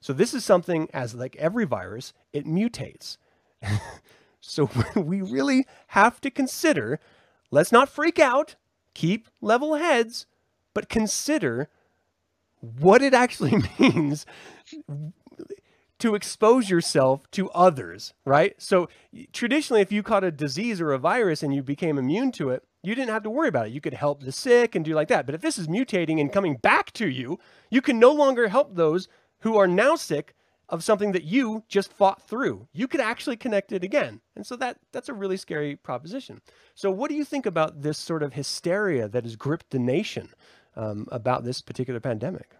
So this is something as like every virus, it mutates. so we really have to consider, let's not freak out, keep level heads, but consider what it actually means to expose yourself to others, right? So traditionally, if you caught a disease or a virus and you became immune to it, you didn't have to worry about it. You could help the sick and do like that. But if this is mutating and coming back to you, you can no longer help those who are now sick of something that you just fought through. You could actually connect it again. And so that that's a really scary proposition. So what do you think about this sort of hysteria that has gripped the nation um, about this particular pandemic?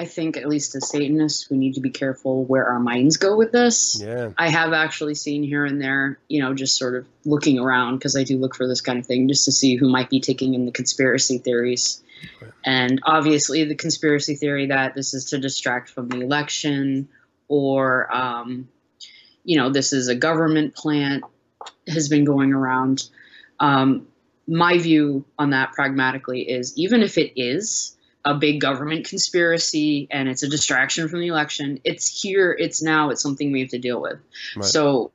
I think, at least as Satanists, we need to be careful where our minds go with this. Yeah. I have actually seen here and there, you know, just sort of looking around because I do look for this kind of thing just to see who might be taking in the conspiracy theories. Okay. And obviously, the conspiracy theory that this is to distract from the election or, um, you know, this is a government plant has been going around. Um, my view on that pragmatically is even if it is, a big government conspiracy and it's a distraction from the election. It's here, it's now, it's something we have to deal with. Right. So,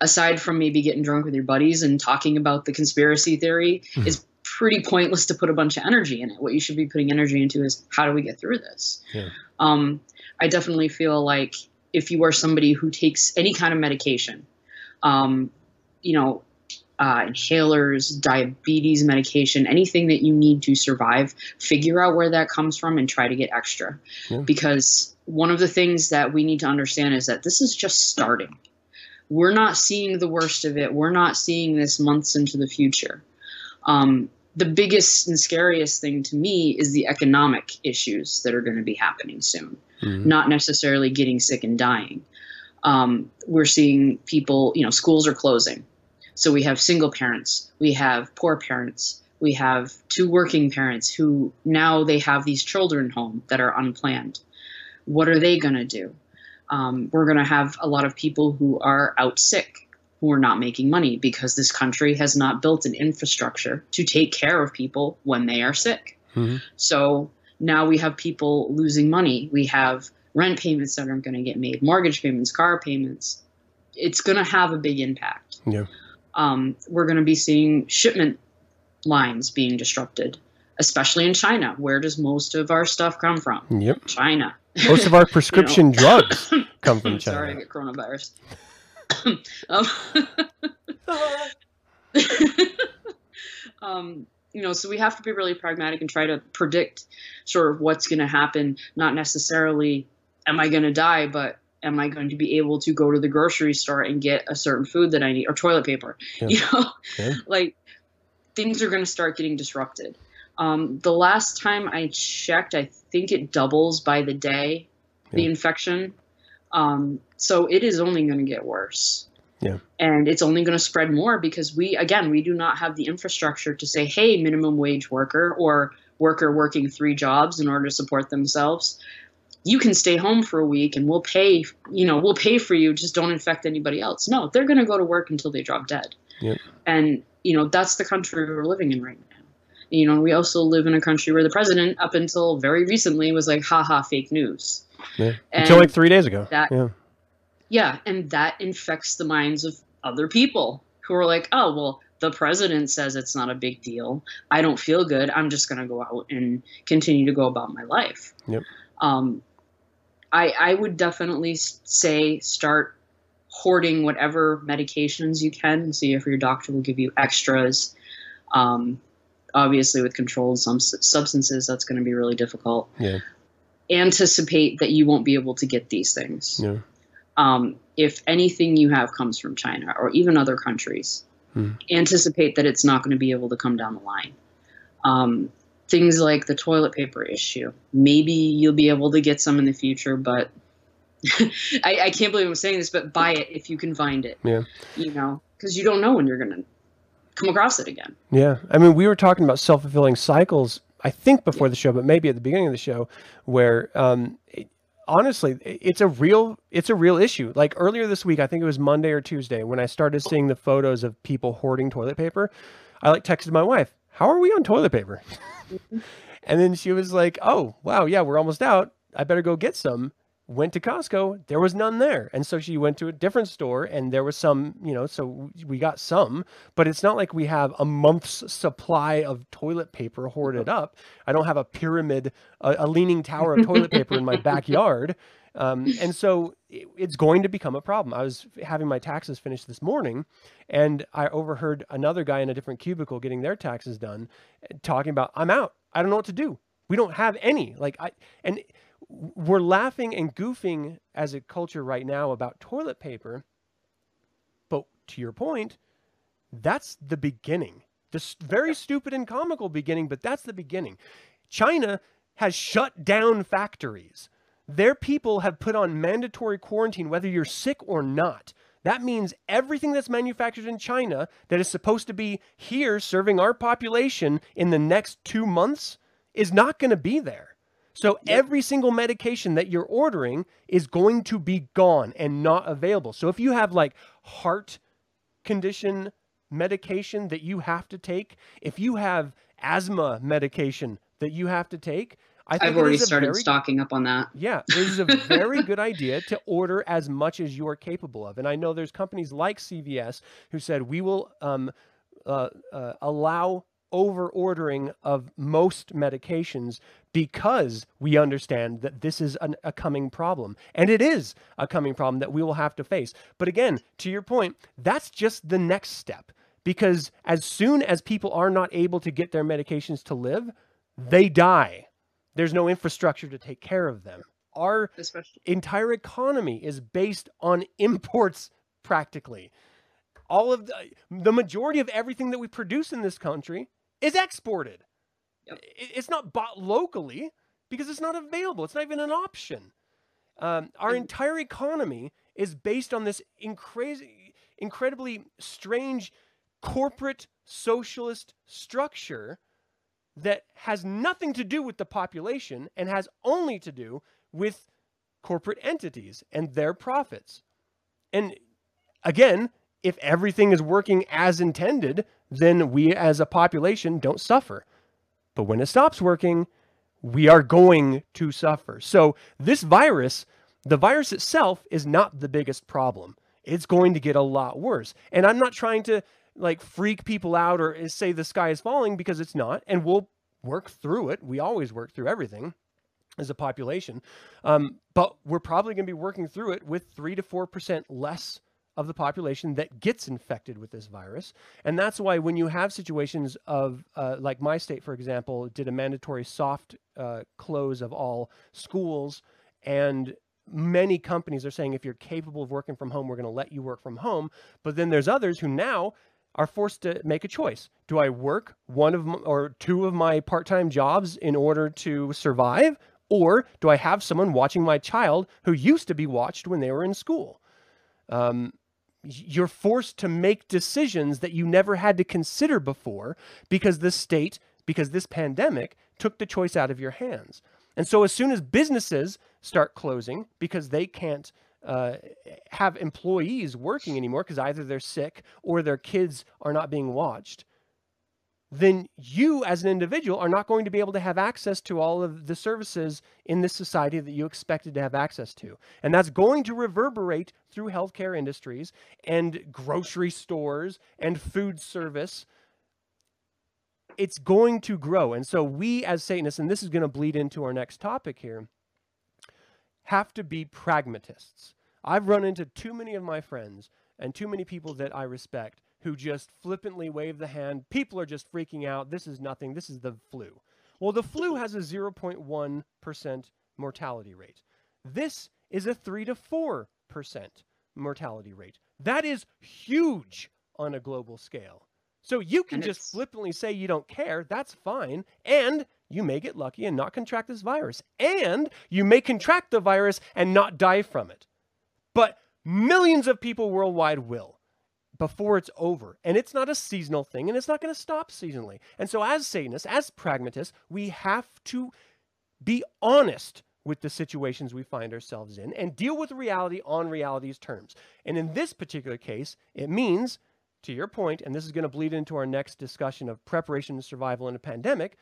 aside from maybe getting drunk with your buddies and talking about the conspiracy theory, Mhm. is pretty pointless to put a bunch of energy in it. What you should be putting energy into is how do we get through this? Yeah. Um, I definitely feel like if you are somebody who takes any kind of medication, um, you know, uh, inhalers, diabetes medication, anything that you need to survive, figure out where that comes from and try to get extra. Yeah. Because one of the things that we need to understand is that this is just starting. We're not seeing the worst of it. We're not seeing this months into the future. Um, the biggest and scariest thing to me is the economic issues that are going to be happening soon Mhm. not necessarily getting sick and dying. Um, we're seeing people, you know, schools are closing. So we have single parents, we have poor parents, we have two working parents who now they have these children home that are unplanned. What are they going to do? Um, we're going to have a lot of people who are out sick, who are not making money because this country has not built an infrastructure to take care of people when they are sick. Mhm. So now we have people losing money. We have rent payments that aren't going to get made, mortgage payments, car payments. It's going to have a big impact. Yeah. Um, we're going to be seeing shipment lines being disrupted, especially in China. Where does most of our stuff come from? Yep. China. Most of our prescription drugs come from China. Sorry, I get coronavirus. um, um, you know, so we have to be really pragmatic and try to predict sort of what's going to happen. Not necessarily, am I going to die, but am I going to be able to go to the grocery store and get a certain food that I need or toilet paper? Yeah. You know, Yeah. like things are going to start getting disrupted. Um, the last time I checked, I think it doubles by the day, the infection. Um, so it is only going to get worse. Yeah. And it's only going to spread more because we, again, we do not have the infrastructure to say, hey, minimum wage worker or worker working three jobs in order to support themselves. You can stay home for a week and we'll pay, you know, we'll pay for you. Just don't infect anybody else. No, they're going to go to work until they drop dead. Yep. And, you know, that's the country we're living in right now. You know, we also live in a country where the president, up until very recently, was like, haha, fake news. Yeah. Until like three days ago. that- yeah. yeah, and that infects the minds of other people who are like, oh, well, the president says it's not a big deal. I don't feel good. I'm just going to go out and continue to go about my life. Yep. Um, I, I would definitely say start hoarding whatever medications you can. See if your doctor will give you extras. Um, obviously, with controlled some substances, that's going to be really difficult. Yeah. Anticipate that you won't be able to get these things Yeah. um, if anything you have comes from China or even other countries, Hmm. anticipate that it's not going to be able to come down the line. Um, things like the toilet paper issue. Maybe you'll be able to get some in the future, but I, I can't believe I'm saying this, but buy it if you can find it. Yeah. You know, because you don't know when you're going to come across it again. Yeah. I mean, we were talking about self fulfilling cycles, I think before the show, but maybe at the beginning of the show, where um, it, honestly, it's a real it's a real issue. Like earlier this week, I think it was Monday or Tuesday, when I started seeing the photos of people hoarding toilet paper, I like texted my wife, "How are we on toilet paper?" and then she was like, "Oh, wow, yeah, we're almost out. I better go get some." Went to Costco, there was none there. And so she went to a different store and there was some, you know, so we got some, but it's not like we have a month's supply of toilet paper hoarded up. I don't have a pyramid, a, a leaning tower of toilet paper in my backyard. Um, and so it, it's going to become a problem. I was having my taxes finished this morning and I overheard another guy in a different cubicle getting their taxes done talking about, I'm out. I don't know what to do. We don't have any. Like I, and we're laughing and goofing as a culture right now about toilet paper. But to your point, that's the beginning. This very stupid and comical beginning, but that's the beginning. China has shut down factories. Their people have put on mandatory quarantine, whether you're sick or not. That means everything that's manufactured in China that is supposed to be here serving our population in the next two months is not going to be there. So every single medication that you're ordering is going to be gone and not available. So if you have like heart condition medication that you have to take, if you have asthma medication that you have to take, I think I've already it is a started very- stocking up on that. yeah, it is a very good idea to order as much as you are capable of. And I know there's companies like CVS who said we will um, uh, uh, allow over ordering of most medications because we understand that this is an, a coming problem. And it is a coming problem that we will have to face. But again, to your point, that's just the next step. Because as soon as people are not able to get their medications to live, they die. There's no infrastructure to take care of them. Our Especially entire economy is based on imports practically. All of the, the majority of everything that we produce in this country is exported. Yep. It's not bought locally because it's not available. It's not even an option. Um, our entire economy is based on this incra- incredibly strange corporate socialist structure that has nothing to do with the population and has only to do with corporate entities and their profits. And again, if everything is working as intended, then we as a population don't suffer. But when it stops working, we are going to suffer. So, this virus, the virus itself, is not the biggest problem. It's going to get a lot worse. And I'm not trying to like freak people out or say the sky is falling because it's not. And we'll work through it. We always work through everything as a population. Um, but we're probably going to be working through it with three to 4% less of the population that gets infected with this virus. And that's why when you have situations of, uh, like my state, for example, did a mandatory soft uh, close of all schools, and many companies are saying if you're capable of working from home, we're going to let you work from home. But then there's others who now are forced to make a choice. Do I work one of m- or two of my part-time jobs in order to survive or do I have someone watching my child who used to be watched when they were in school? Um, you're forced to make decisions that you never had to consider before because the state, because this pandemic took the choice out of your hands. And so, as soon as businesses start closing because they can't uh, have employees working anymore because either they're sick or their kids are not being watched, then you as an individual are not going to be able to have access to all of the services in this society that you expected to have access to. And that's going to reverberate through healthcare industries and grocery stores and food service. It's going to grow. And so we as Satanists, and this is going to bleed into our next topic here, have to be pragmatists. I've run into too many of my friends and too many people that I respect who just flippantly wave the hand. People are just freaking out. This is nothing. This is the flu. Well, the flu has a 0.1% mortality rate. This is a 3 to 4% mortality rate. That is huge on a global scale. So you can And just it's- flippantly say you don't care. That's fine. And you may get lucky and not contract this virus. And you may contract the virus and not die from it. But millions of people worldwide will before it's over. And it's not a seasonal thing and it's not going to stop seasonally. And so, as Satanists, as pragmatists, we have to be honest with the situations we find ourselves in and deal with reality on reality's terms. And in this particular case, it means, to your point, and this is going to bleed into our next discussion of preparation and survival in a pandemic,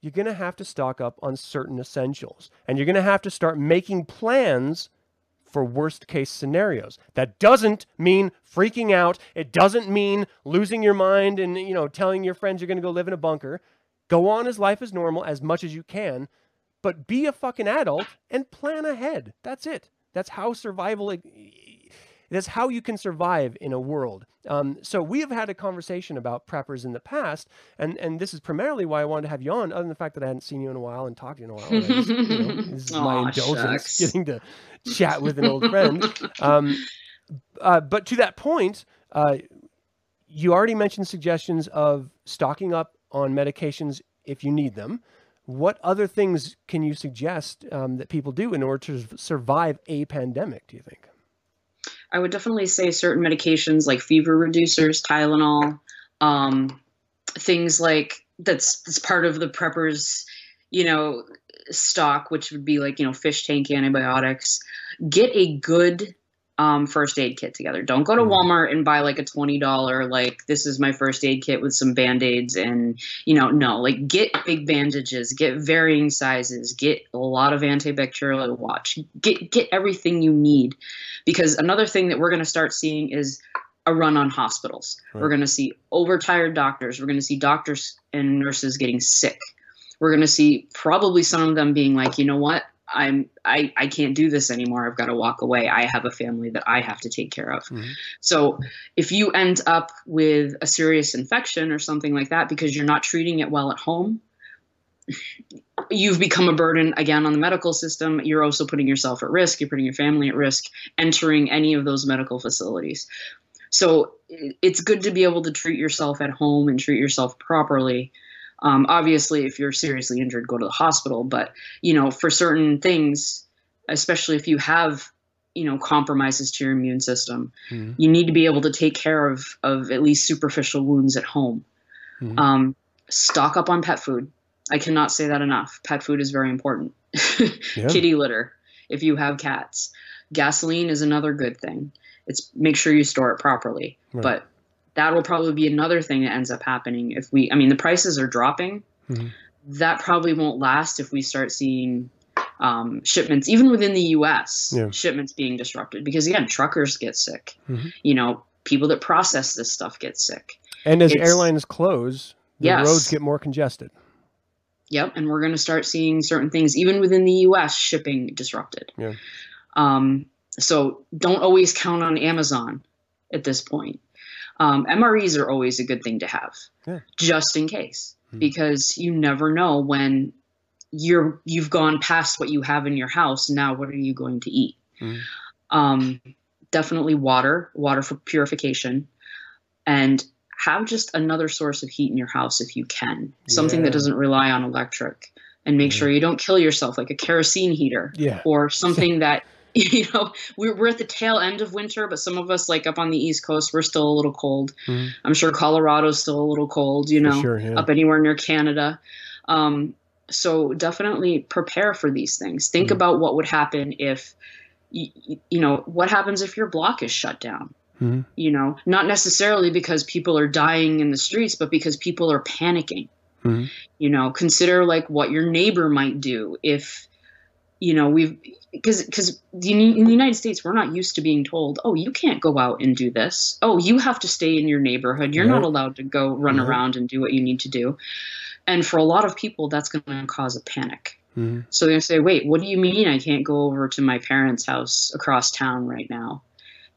you're going to have to stock up on certain essentials. And you're going to have to start making plans for worst case scenarios. That doesn't mean freaking out. It doesn't mean losing your mind and you know telling your friends you're going to go live in a bunker. Go on as life as normal as much as you can, but be a fucking adult and plan ahead. That's it. That's how survival that's how you can survive in a world. Um, so we have had a conversation about preppers in the past, and and this is primarily why I wanted to have you on, other than the fact that I hadn't seen you in a while and talked to you in a while. Just, you know, this is my Aw, indulgence shucks. getting to chat with an old friend. Um, uh, but to that point, uh, you already mentioned suggestions of stocking up on medications if you need them. What other things can you suggest um, that people do in order to survive a pandemic? Do you think? I would definitely say certain medications like fever reducers, Tylenol, um, things like that's that's part of the preppers, you know, stock, which would be like you know fish tank antibiotics. Get a good um, first aid kit together. Don't go to Mhm. Walmart and buy like a twenty dollar like this is my first aid kit with some band aids and you know no like get big bandages, get varying sizes, get a lot of antibacterial watch, get get everything you need because another thing that we're going to start seeing is a run on hospitals. Right. We're going to see overtired doctors. We're going to see doctors and nurses getting sick. We're going to see probably some of them being like, you know what, I'm I I can't do this anymore. I've got to walk away. I have a family that I have to take care of. Mhm. So if you end up with a serious infection or something like that because you're not treating it well at home, you've become a burden again on the medical system. You're also putting yourself at risk. You're putting your family at risk entering any of those medical facilities. So it's good to be able to treat yourself at home and treat yourself properly. Um, obviously, if you're seriously injured, go to the hospital. But you know, for certain things, especially if you have you know compromises to your immune system, Mhm. you need to be able to take care of of at least superficial wounds at home. Mhm. Um, stock up on pet food. I cannot say that enough. Pet food is very important. Yeah. Kitty litter, if you have cats. Gasoline is another good thing. It's make sure you store it properly. Right. But that will probably be another thing that ends up happening if we. I mean, the prices are dropping. Mhm. That probably won't last if we start seeing um, shipments, even within the U.S. Yeah. Shipments being disrupted because again, truckers get sick. Mhm. You know, people that process this stuff get sick. And as It's- airlines close, the Yes. roads get more congested. Yep, and we're going to start seeing certain things even within the U.S. shipping disrupted. Yeah. Um, so don't always count on Amazon at this point. Um, MREs are always a good thing to have, Yeah. just in case, Hmm. because you never know when you're you've gone past what you have in your house. Now, what are you going to eat? Mhm. Um, definitely water, water for purification, and have just another source of heat in your house if you can. Something Yeah. that doesn't rely on electric, and make Yeah. sure you don't kill yourself like a kerosene heater Yeah. or something that you know we're, we're at the tail end of winter but some of us like up on the east coast we're still a little cold Mhm. i'm sure colorado's still a little cold you know sure. Yeah. up anywhere near canada um, so definitely prepare for these things think Mhm. about what would happen if you, you know what happens if your block is shut down Mhm. you know not necessarily because people are dying in the streets but because people are panicking Mhm. you know consider like what your neighbor might do if you know we've because because in the united states we're not used to being told oh you can't go out and do this. Oh you have to stay in your neighborhood. You're not allowed to go run around and do what you need to do. And for a lot of people that's going to cause a panic. Mhm. so they're going to say wait what do you mean i can't go over to my parents house across town right now?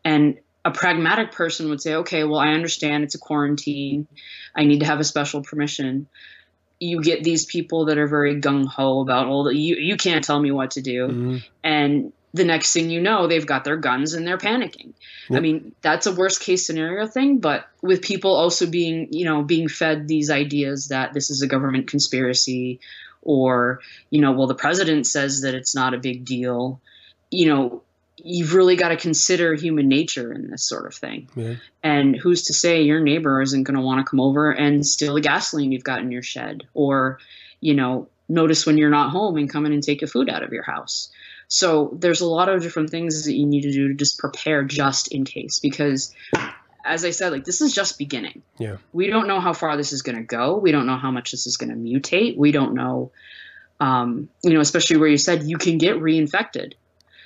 And a pragmatic person would say okay well i understand it's a quarantine. I need to have a special permission you get these people that are very gung ho about, well, you you can't tell me what to do, Mhm. and the next thing you know, they've got their guns and they're panicking. I mean, that's a worst case scenario thing, but with people also being, you know, being fed these ideas that this is a government conspiracy, or you know well the president says that it's not a big deal you know you've really got to consider human nature in this sort of thing. Yeah. and who's to say your neighbor isn't going to want to come over and steal the gasoline you've got in your shed or you know notice when you're not home and come in and take your food out of your house. So there's a lot of different things that you need to do to just prepare just in case because as i said like this is just beginning. Yeah. we don't know how far this is going to go. We don't know how much this is going to mutate. We don't know um, you know especially where you said you can get reinfected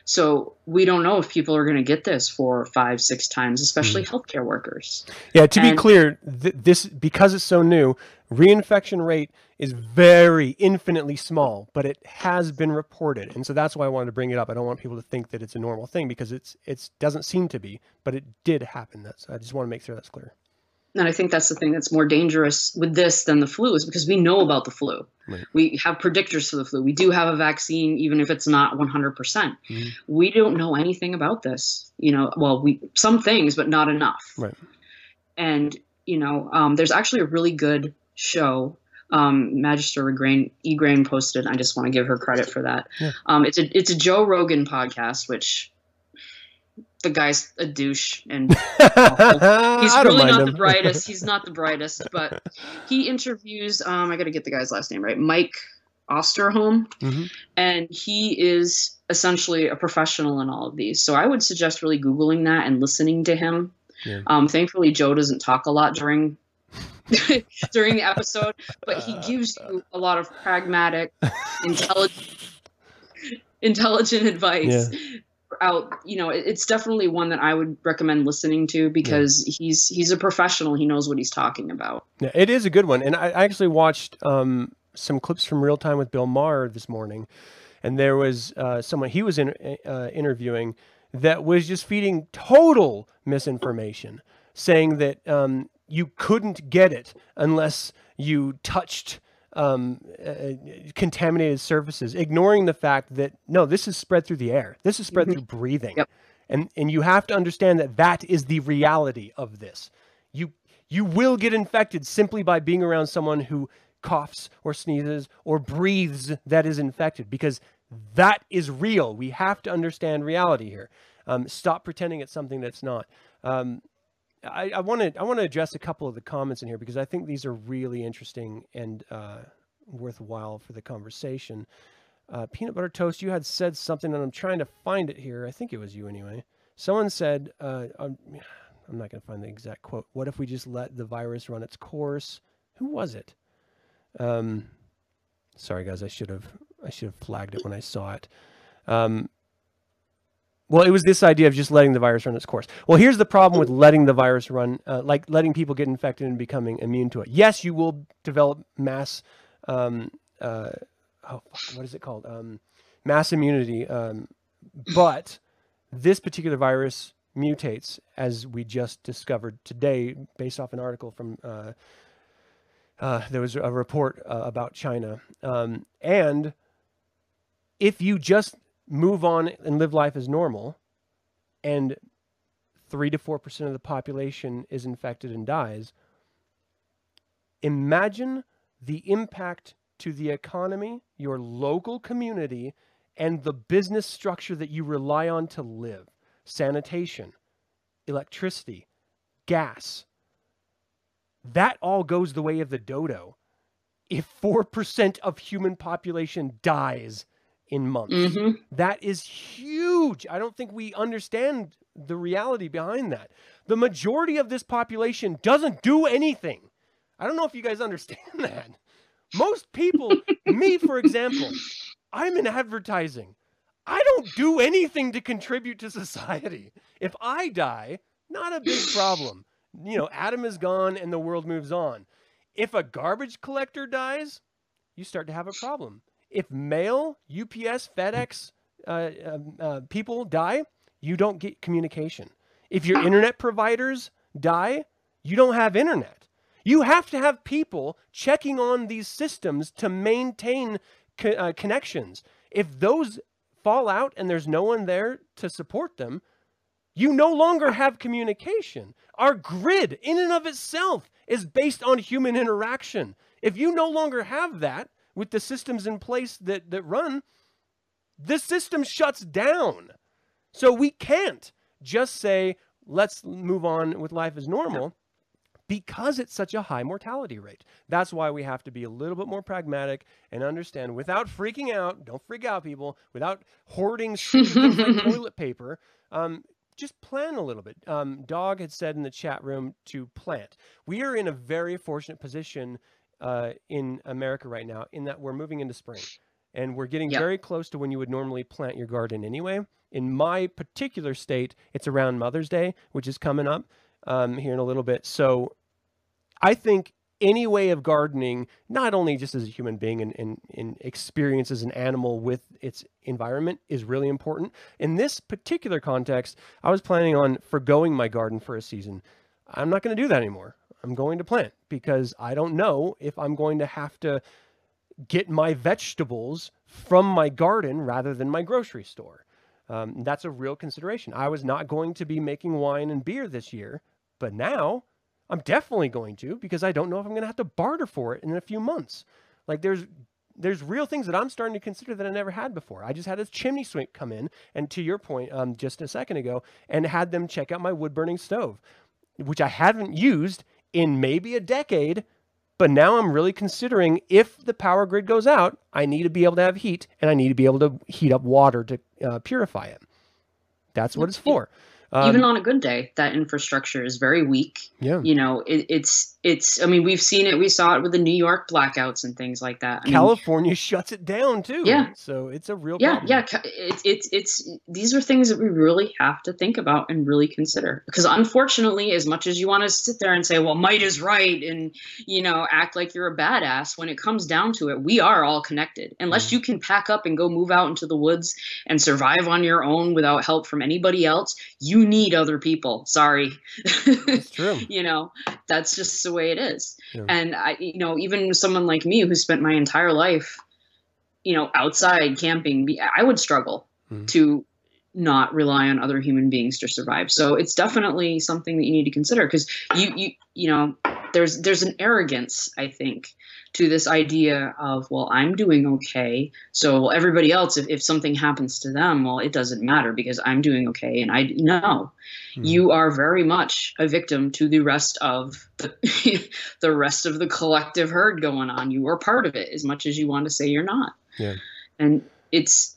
so we don't know if people are going to get this four five six times especially hmm. healthcare workers Yeah, to be clear, th- this because it's so new, reinfection rate is very infinitely small, but it has been reported, and so that's why I wanted to bring it up. I don't want people to think that it's a normal thing because it's it doesn't seem to be, but it did happen. That's I just want to make sure that's clear. And i think that's the thing that's more dangerous with this than the flu is because we know about the flu Right. we have predictors for the flu we do have a vaccine even if it's not 100% Mhm. we don't know anything about this you know well we some things but not enough Right. and you know um, there's actually a really good show um, Magister Egrain, Egrain posted. I just want to give her credit for that. Yeah. Um, it's a it's a Joe Rogan podcast, which the guy's a douche and he's really not him. the brightest. He's not the brightest, but he interviews. Um, I got to get the guy's last name right. Mike Osterholm, Mhm. and he is essentially a professional in all of these. So I would suggest really googling that and listening to him. Yeah. Um, thankfully, Joe doesn't talk a lot during during the episode, but he gives you a lot of pragmatic, intelligent, intelligent advice. Out, you know, it's definitely one that I would recommend listening to because he's he's a professional. He knows what he's talking about. Yeah, it is a good one, and I I actually watched um, some clips from Real Time with Bill Maher this morning, and there was uh, someone he was in, uh, interviewing that was just feeding total misinformation, saying that um, you couldn't get it unless you touched um, uh, contaminated surfaces, ignoring the fact that no, this is spread through the air. This is spread through breathing, Yep. and and you have to understand that that is the reality of this. You you will get infected simply by being around someone who coughs or sneezes or breathes that is infected because that is real. We have to understand reality here. Um, stop pretending it's something that's not. Um, I want to I want to address a couple of the comments in here because I think these are really interesting and uh, worthwhile for the conversation. Uh, Peanut butter toast, you had said something, and I'm trying to find it here. I think it was you anyway. Someone said, uh, um, I'm not going to find the exact quote. What if we just let the virus run its course? Who was it? Um, sorry guys, I should have I should have flagged it when I saw it. Um, well, it was this idea of just letting the virus run its course. Well, here's the problem with letting the virus run, uh, like letting people get infected and becoming immune to it. Yes, you will develop mass, um, uh, oh, what is it called? Um, mass immunity. Um, but this particular virus mutates, as we just discovered today, based off an article from. Uh, uh, there was a report uh, about China, um, and if you just move on and live life as normal, and three to four percent of the population is infected and dies, imagine the impact to the economy, your local community, and the business structure that you rely on to live sanitation, electricity, gas. That all goes the way of the dodo. If 4% of human population dies in months, hmm that is huge. I don't think we understand the reality behind that. The majority of this population doesn't do anything. I don't know if you guys understand that. Most people, me for example, I'm in advertising. I don't do anything to contribute to society. If I die, not a big problem. You know, Adam is gone and the world moves on. If a garbage collector dies, you start to have a problem. If mail, UPS, FedEx uh, um, uh, people die, you don't get communication. If your internet providers die, you don't have internet. You have to have people checking on these systems to maintain co- uh, connections. If those fall out and there's no one there to support them, you no longer have communication. Our grid, in and of itself, is based on human interaction. If you no longer have that, with the systems in place that that run, the system shuts down. So we can't just say let's move on with life as normal because it's such a high mortality rate. That's why we have to be a little bit more pragmatic and understand without freaking out. Don't freak out, people. Without hoarding like toilet paper. Um, just plan a little bit. Um, Dog had said in the chat room to plant. We are in a very fortunate position uh, in America right now in that we're moving into spring and we're getting Yep. very close to when you would normally plant your garden anyway. In my particular state, it's around Mother's Day, which is coming up um, here in a little bit. So I think any way of gardening, not only just as a human being and, and, and experience as an animal with its environment, is really important. In this particular context, I was planning on forgoing my garden for a season. I'm not going to do that anymore. I'm going to plant because I don't know if I'm going to have to get my vegetables from my garden rather than my grocery store. Um, that's a real consideration. I was not going to be making wine and beer this year, but now I'm definitely going to because I don't know if I'm going to have to barter for it in a few months. Like there's there's real things that I'm starting to consider that I never had before. I just had a chimney sweep come in, and to your point, um, just a second ago, and had them check out my wood burning stove, which I haven't used in maybe a decade. But now I'm really considering if the power grid goes out, I need to be able to have heat, and I need to be able to heat up water to uh, purify it. That's what it's for. Um, Even on a good day, that infrastructure is very weak. yeah. You know, it, it's it's. I mean, we've seen it. We saw it with the New York blackouts and things like that. I mean, California shuts it down too. Yeah. So it's a real yeah problem. yeah it's it's it's these are things that we really have to think about and really consider because unfortunately as much as you want to sit there and say well might is right and you know act like you're a badass when it comes down to it we are all connected unless mm-hmm. you can pack up and go move out into the woods and survive on your own without help from anybody else you need other people sorry It's true. you know that's just the way it is Yeah. and i you know even someone like me who spent my entire life you know outside camping i would struggle Mhm. to not rely on other human beings to survive so it's definitely something that you need to consider because you you you know there's there's an arrogance i think to this idea of well i'm doing okay so well, everybody else if, if something happens to them well it doesn't matter because i'm doing okay and i no Mhm. you are very much a victim to the rest of the the rest of the collective herd going on. You are part of it as much as you want to say you're not. Yeah. And it's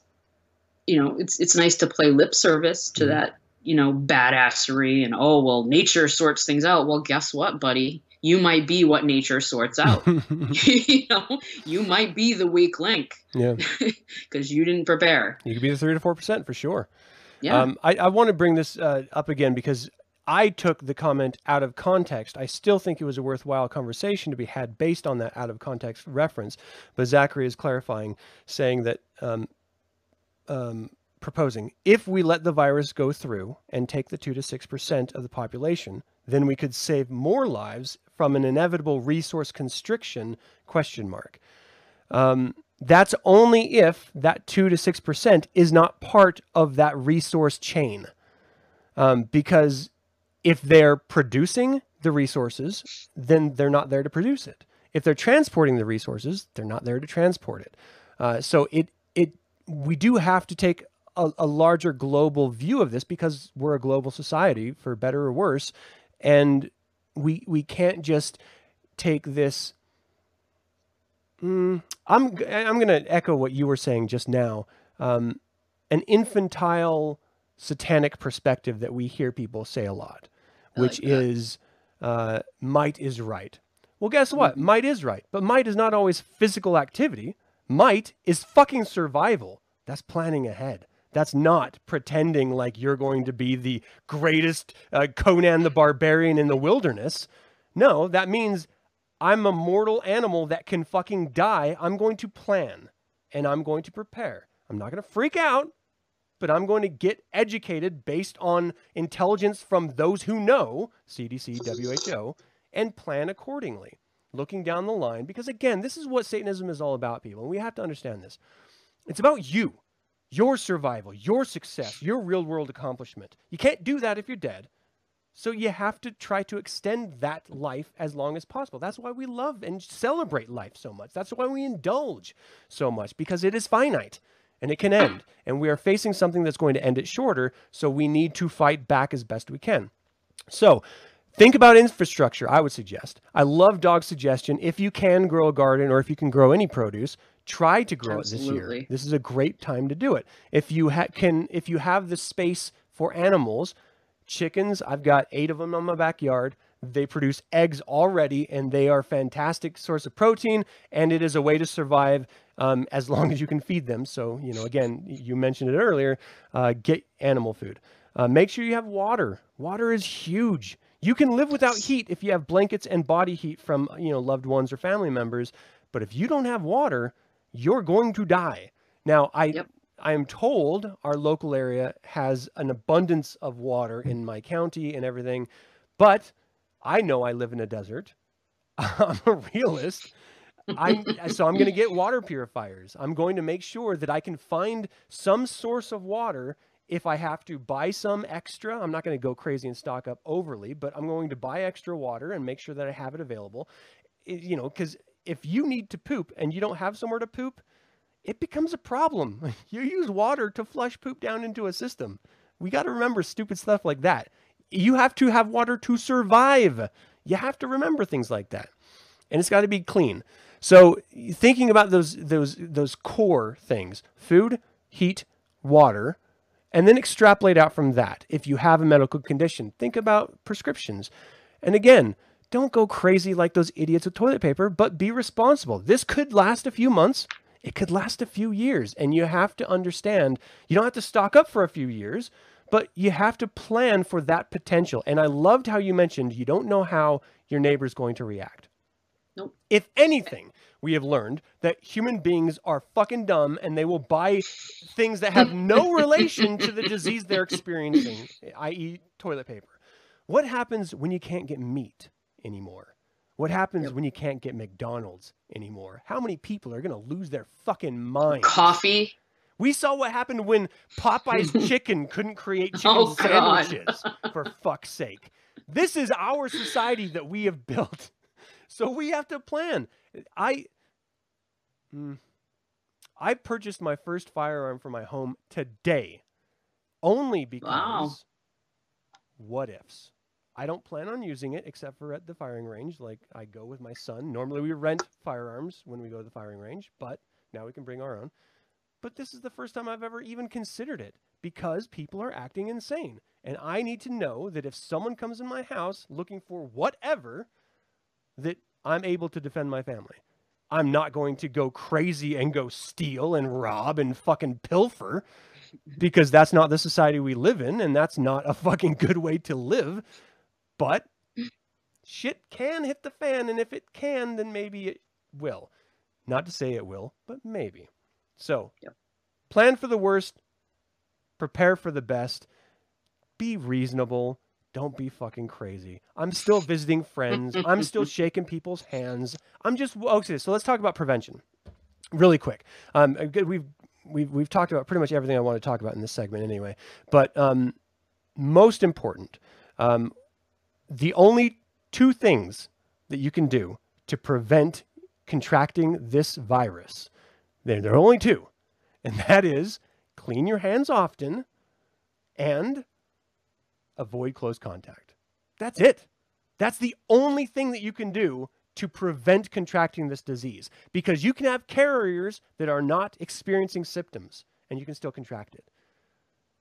you know, it's it's nice to play lip service to Mhm. that, you know, badassery and oh well nature sorts things out. Well, guess what, buddy? You might be what nature sorts out. you know, you might be the weak link yeah. because you didn't prepare. You could be the three to four percent for sure. Yeah. Um, I, I want to bring this uh, up again because I took the comment out of context. I still think it was a worthwhile conversation to be had based on that out of context reference. But Zachary is clarifying, saying that um, um, proposing if we let the virus go through and take the two to six percent of the population, then we could save more lives from an inevitable resource constriction? Question mark. Um, that's only if that 2 to 6% is not part of that resource chain. Um, because if they're producing the resources, then they're not there to produce it. If they're transporting the resources, they're not there to transport it. Uh, so it it we do have to take a, a larger global view of this because we're a global society, for better or worse, and we we can't just take this Mm, I'm I'm going to echo what you were saying just now. Um, an infantile, satanic perspective that we hear people say a lot, which like is uh, might is right. Well, guess what? Might is right, but might is not always physical activity. Might is fucking survival. That's planning ahead. That's not pretending like you're going to be the greatest uh, Conan the Barbarian in the wilderness. No, that means I'm a mortal animal that can fucking die. I'm going to plan and I'm going to prepare. I'm not going to freak out, but I'm going to get educated based on intelligence from those who know, CDC, WHO, and plan accordingly, looking down the line. Because again, this is what Satanism is all about, people. And we have to understand this. It's about you, your survival, your success, your real world accomplishment. You can't do that if you're dead. So you have to try to extend that life as long as possible. That's why we love and celebrate life so much. That's why we indulge so much because it is finite and it can end. And we are facing something that's going to end it shorter. So we need to fight back as best we can. So think about infrastructure, I would suggest. I love Dog's suggestion. If you can grow a garden or if you can grow any produce, try to grow it this year. This is a great time to do it. If you ha- can, if you have the space for animals, chickens, I've got eight of them in my backyard. They produce eggs already, and they are a fantastic source of protein. And it is a way to survive um, as long as you can feed them. So, you know, again, you mentioned it earlier. Uh, get animal food. Uh, make sure you have water. Water is huge. You can live without heat if you have blankets and body heat from you know loved ones or family members. But if you don't have water, you're going to die. Now, I Yep. I am told our local area has an abundance of water in my county and everything, but I know I live in a desert. I'm a realist. I'm so I'm going to get water purifiers. I'm going to make sure that I can find some source of water if I have to buy some extra. I'm not going to go crazy and stock up overly, but I'm going to buy extra water and make sure that I have it available. I- You know, cuz if you need to poop and you don't have somewhere to poop, it becomes a problem. You use water to flush poop down into a system. We got to remember stupid stuff like that. You have to have water to survive. You have to remember things like that. And it's got to be clean. So, thinking about those those those core things, food, heat, water, and then extrapolate out from that. If you have a medical condition, think about prescriptions. And again, don't go crazy like those idiots with toilet paper, but be responsible. This could last a few months. It could last a few years. And you have to understand you don't have to stock up for a few years, but you have to plan for that potential. And I loved how you mentioned you don't know how your neighbor's going to react. Nope. If anything, we have learned that human beings are fucking dumb and they will buy things that have no relation to the disease they're experiencing, i.e., toilet paper. What happens when you can't get meat anymore? What happens when you can't get McDonald's anymore? How many people are going to lose their fucking mind? Coffee. We saw what happened when Popeye's chicken couldn't create chicken Oh, sandwiches, for fuck's sake. This is our society that we have built. So we have to plan. I Mm. I purchased my first firearm for my home today only because what ifs. I don't plan on using it except for at the firing range. Like I go with my son. Normally we rent firearms when we go to the firing range, but now we can bring our own. But this is the first time I've ever even considered it because people are acting insane. And I need to know that if someone comes in my house looking for whatever, that I'm able to defend my family. I'm not going to go crazy and go steal and rob and fucking pilfer because that's not the society we live in and that's not a fucking good way to live. But shit can hit the fan and if it can then maybe it will. Not to say it will, but maybe. So, Yep. plan for the worst, prepare for the best, be reasonable, don't be fucking crazy. I'm still visiting friends. I'm still shaking people's hands. I'm just okay. So let's talk about prevention, really quick. Um, good, we've we've we've talked about pretty much everything I want to talk about in this segment anyway. But um, most important, um, the only two things that you can do to prevent contracting this virus, there there are only two, and that is clean your hands often, and avoid close contact. That's it. That's the only thing that you can do to prevent contracting this disease because you can have carriers that are not experiencing symptoms and you can still contract it.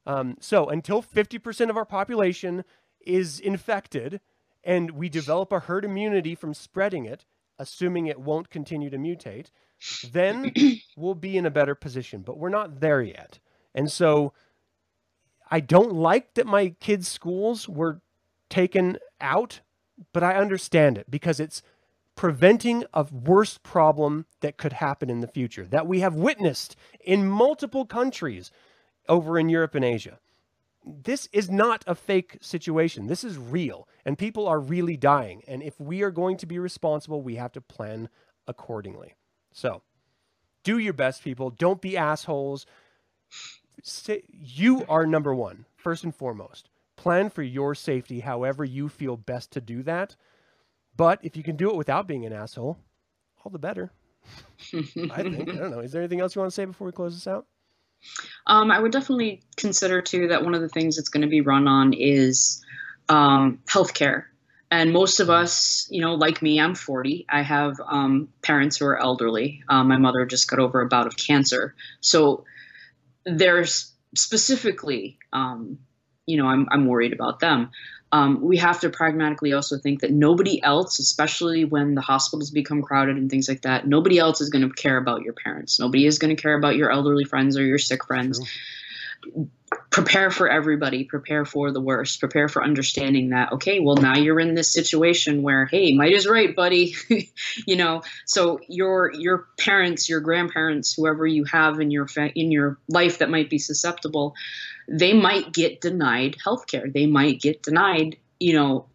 Um, so until 50% of our population is infected and we develop a herd immunity from spreading it, assuming it won't continue to mutate, then we'll be in a better position. But we're not there yet. And so I don't like that my kids' schools were taken out, but I understand it because it's preventing a worse problem that could happen in the future that we have witnessed in multiple countries over in Europe and Asia. This is not a fake situation. This is real, and people are really dying. And if we are going to be responsible, we have to plan accordingly. So, do your best, people. Don't be assholes say, you are number one, first and foremost. Plan for your safety however you feel best to do that. But if you can do it without being an asshole, all the better. I think. I don't know. Is there anything else you want to say before we close this out? Um, I would definitely consider too that one of the things that's going to be run on is um, healthcare. And most of us, you know, like me, I'm 40. I have um, parents who are elderly. Um, my mother just got over a bout of cancer. So there's specifically, um, you know, I'm, I'm worried about them. Um, we have to pragmatically also think that nobody else, especially when the hospitals become crowded and things like that, nobody else is going to care about your parents. Nobody is going to care about your elderly friends or your sick friends. True. Prepare for everybody. Prepare for the worst. Prepare for understanding that, okay, well, now you're in this situation where, hey, might is right, buddy. you know, so your your parents, your grandparents, whoever you have in your fa- in your life that might be susceptible, they might get denied health care. They might get denied, you know,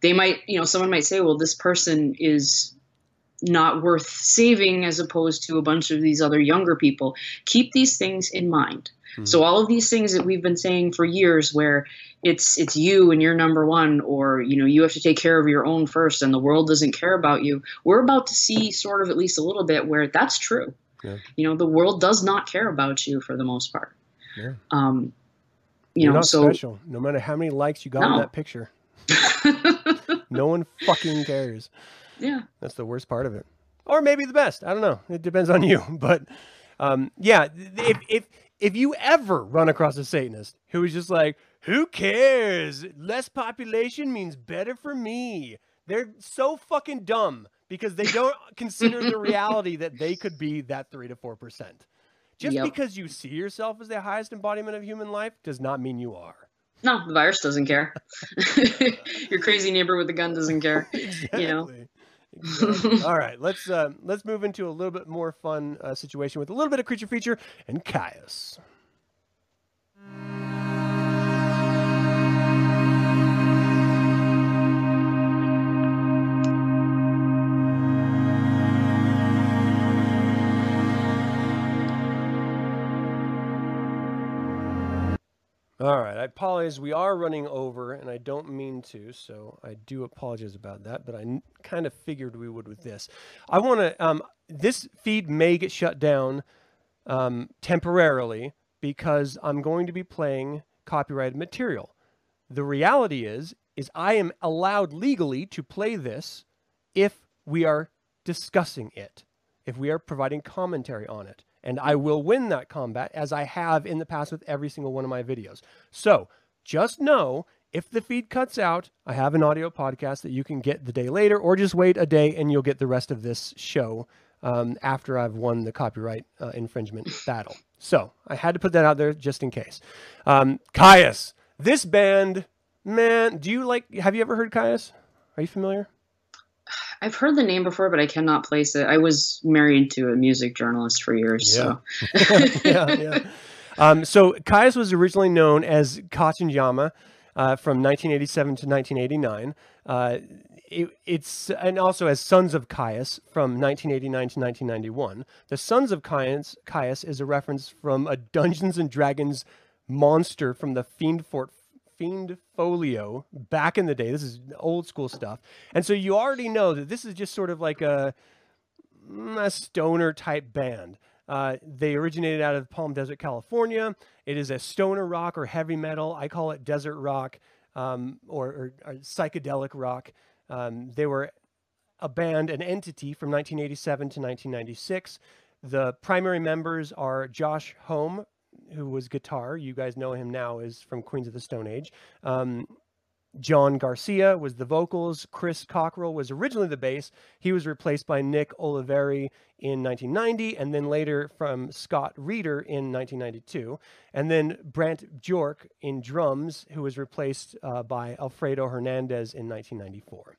they might, you know, someone might say, well, this person is not worth saving as opposed to a bunch of these other younger people. Keep these things in mind. Mm-hmm. So all of these things that we've been saying for years where it's it's you and you're number one or you know you have to take care of your own first and the world doesn't care about you. We're about to see sort of at least a little bit where that's true. Yeah. You know, the world does not care about you for the most part. Yeah. Um, you You're know, not so special. No matter how many likes you got no. in that picture, no one fucking cares. Yeah, that's the worst part of it, or maybe the best. I don't know. It depends on you. But um, yeah, if if if you ever run across a Satanist who is just like, "Who cares? Less population means better for me," they're so fucking dumb because they don't consider the reality that they could be that three to four percent. Just yep. because you see yourself as the highest embodiment of human life does not mean you are. No, the virus doesn't care. Your crazy neighbor with a gun doesn't care. Exactly. You know. Exactly. All right, let's uh, let's move into a little bit more fun uh, situation with a little bit of creature feature and Kyuss. All right, I apologize. We are running over, and I don't mean to, so I do apologize about that. But I n- kind of figured we would with this. I want to. Um, this feed may get shut down um, temporarily because I'm going to be playing copyrighted material. The reality is, is I am allowed legally to play this if we are discussing it, if we are providing commentary on it and I will win that combat as I have in the past with every single one of my videos. So just know if the feed cuts out, I have an audio podcast that you can get the day later, or just wait a day and you'll get the rest of this show um, after I've won the copyright uh, infringement battle. So I had to put that out there just in case. Um, Kyuss, this band, man, do you like? Have you ever heard Kyuss? Are you familiar? I've heard the name before, but I cannot place it. I was married to a music journalist for years. Yeah. So. yeah, yeah. Um, so Kyuss was originally known as Katzenjammer uh, from 1987 to 1989. Uh, it, it's and also as Sons of Kyuss from 1989 to 1991. The Sons of Kyuss, Kyuss is a reference from a Dungeons and Dragons monster from the Fiend Fort Fiend Folio back in the day. This is old school stuff. And so you already know that this is just sort of like a, mm, a stoner type band. Uh, they originated out of Palm Desert, California. It is a stoner rock or heavy metal. I call it desert rock um, or, or, or, psychedelic rock. Um, they were a band, an entity from 1987 to 1996. The primary members are Josh Homme who was guitar. You guys know him now is from Queens of the Stone Age. Um, John Garcia was the vocals. Chris Cockrell was originally the bass. He was replaced by Nick Oliveri in 1990, and then later from Scott Reeder in 1992. And then Brant Bjork in drums, who was replaced uh, by Alfredo Hernandez in 1994.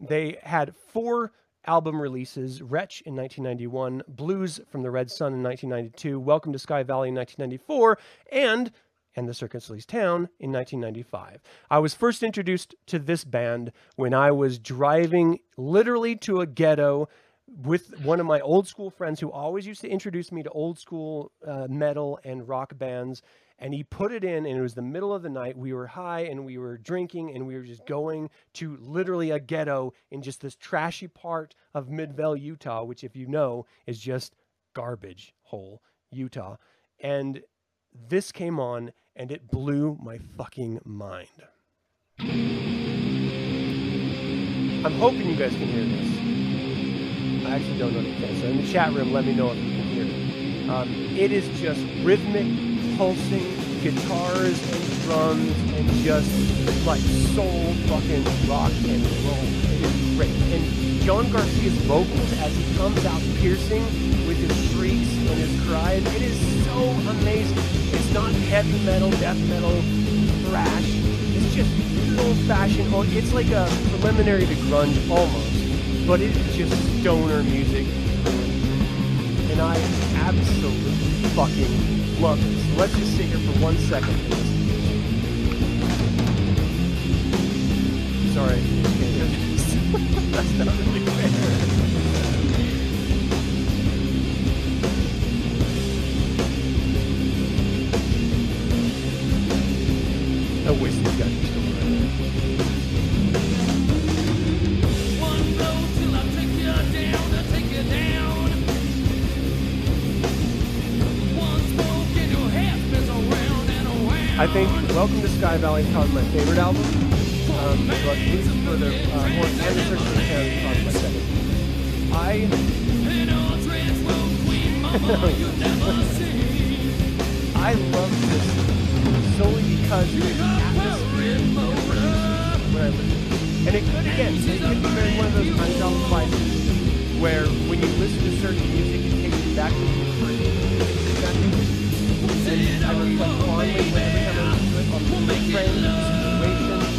They had four album releases Wretch in 1991, Blues from the Red Sun in 1992, Welcome to Sky Valley in 1994, and and the Circus Leaves Town in 1995. I was first introduced to this band when I was driving literally to a ghetto with one of my old school friends who always used to introduce me to old school uh, metal and rock bands. And he put it in, and it was the middle of the night. We were high and we were drinking, and we were just going to literally a ghetto in just this trashy part of Midvale, Utah, which, if you know, is just garbage hole, Utah. And this came on, and it blew my fucking mind. I'm hoping you guys can hear this. I actually don't know if you can. So in the chat room, let me know if you can hear it. Um, it is just rhythmic, pulsing guitars and drums and just like soul fucking rock and roll. It is great. And John Garcia's vocals as he comes out piercing with his shrieks and his cries, it is so amazing. It's not heavy metal, death metal, thrash. It's just old fashioned. It's like a preliminary to grunge almost, but it is just stoner music, and I absolutely fucking love. So let's just sit here for one second. Sorry, this. That's not really fair. I wish these guys I think Welcome to Sky Valley is probably my favorite album. Um, but Leaves Further, uh, or and the for the Sound is probably my second. I. I love this solely because of the atmosphere when I listen. And it could, again, it could be very one of those undeveloped devices where when you listen to certain music, it takes you back to the first that music. And I reflect fondly whenever It friends,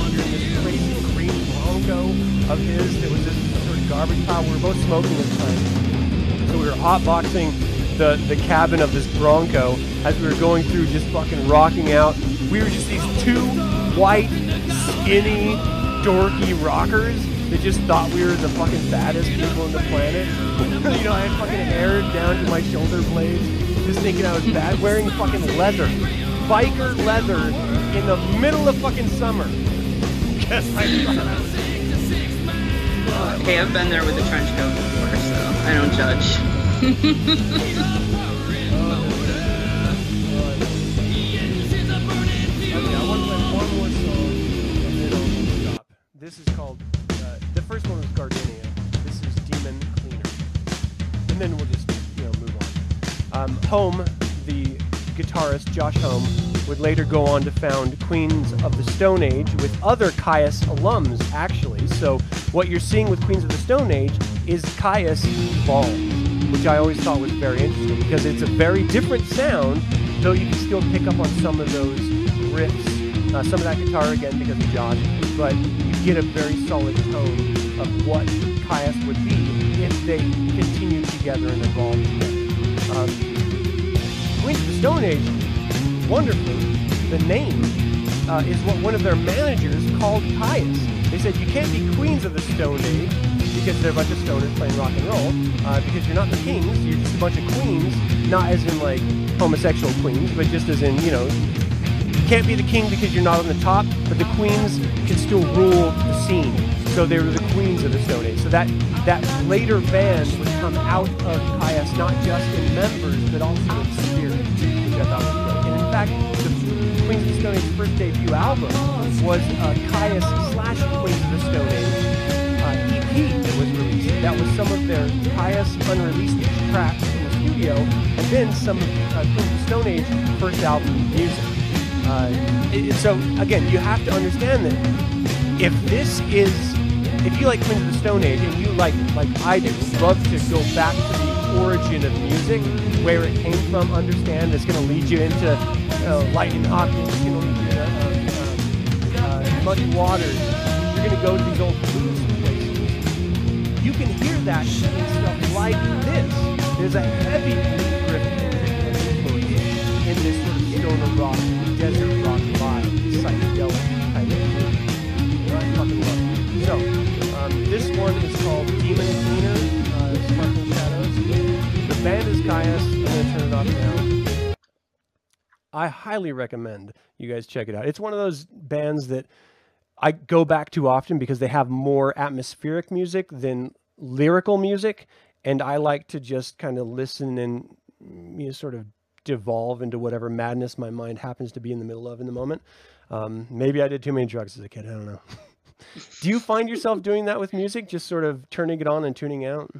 situation, this crazy green of his that was this sort of garbage pile. We were both smoking the time. So we were hotboxing the, the cabin of this Bronco as we were going through just fucking rocking out. We were just these two white, skinny, dorky rockers that just thought we were the fucking baddest people on the planet. you know, I had fucking hair down to my shoulder blades, just thinking I was bad, wearing fucking leather. Biker leather in the middle of fucking summer. Guess I Hey, I've been there with a trench coat before, so I don't judge. Okay, I want to play one more song and then I'll stop. This is called, uh, the first one was Gardenia. This is Demon Cleaner. And then we'll just, you know, move on. Um, Homme, the guitarist Josh Homme, would later go on to found Queens of the Stone Age with other Kyuss alums, actually. So what you're seeing with Queens of the Stone Age is Kyuss Ball, which I always thought was very interesting because it's a very different sound, though you can still pick up on some of those riffs, uh, some of that guitar again because of Josh, but you get a very solid tone of what Kyuss would be if they continued together and evolved together. Um, Queens of the Stone Age, wonderfully, the name uh, is what one of their managers called Kyuss. They said you can't be Queens of the Stone Age because they're a bunch of stoners playing rock and roll. Uh, because you're not the kings, you're just a bunch of queens, not as in like homosexual queens, but just as in you know you can't be the king because you're not on the top, but the queens can still rule the scene. So they were the queens of the Stone Age. So that that later band would come out of Kyuss not just in members, but also in spirit, which I thought was great. And in fact, the Queens of the Stone Age first debut album was uh, Kyuss slash Queens of the Stone Age uh, EP that was released. That was some of their Kyuss unreleased tracks in the studio, and then some of uh, Queens of the Stone Age first album music. Uh, it- so again, you have to understand that if this is, if you like Queens of the Stone Age and you like, like I do, love to go back to the origin of music, where it came from, understand it's going to lead you into going to lead you uh, uh, Muddy Waters. You're going to go to these old blues places. You can hear that in stuff like this. There's a heavy influence in this sort of stoner rock, desert rock vibe, psychedelic type of thing. I fucking love it. So, um, this one is called Demon Cleaner. Band is Kyuss. I'm gonna turn it off now. I highly recommend you guys check it out. It's one of those bands that I go back to often because they have more atmospheric music than lyrical music, and I like to just kind of listen and mm, you know, sort of devolve into whatever madness my mind happens to be in the middle of in the moment. Um, maybe I did too many drugs as a kid. I don't know. Do you find yourself doing that with music, just sort of turning it on and tuning out?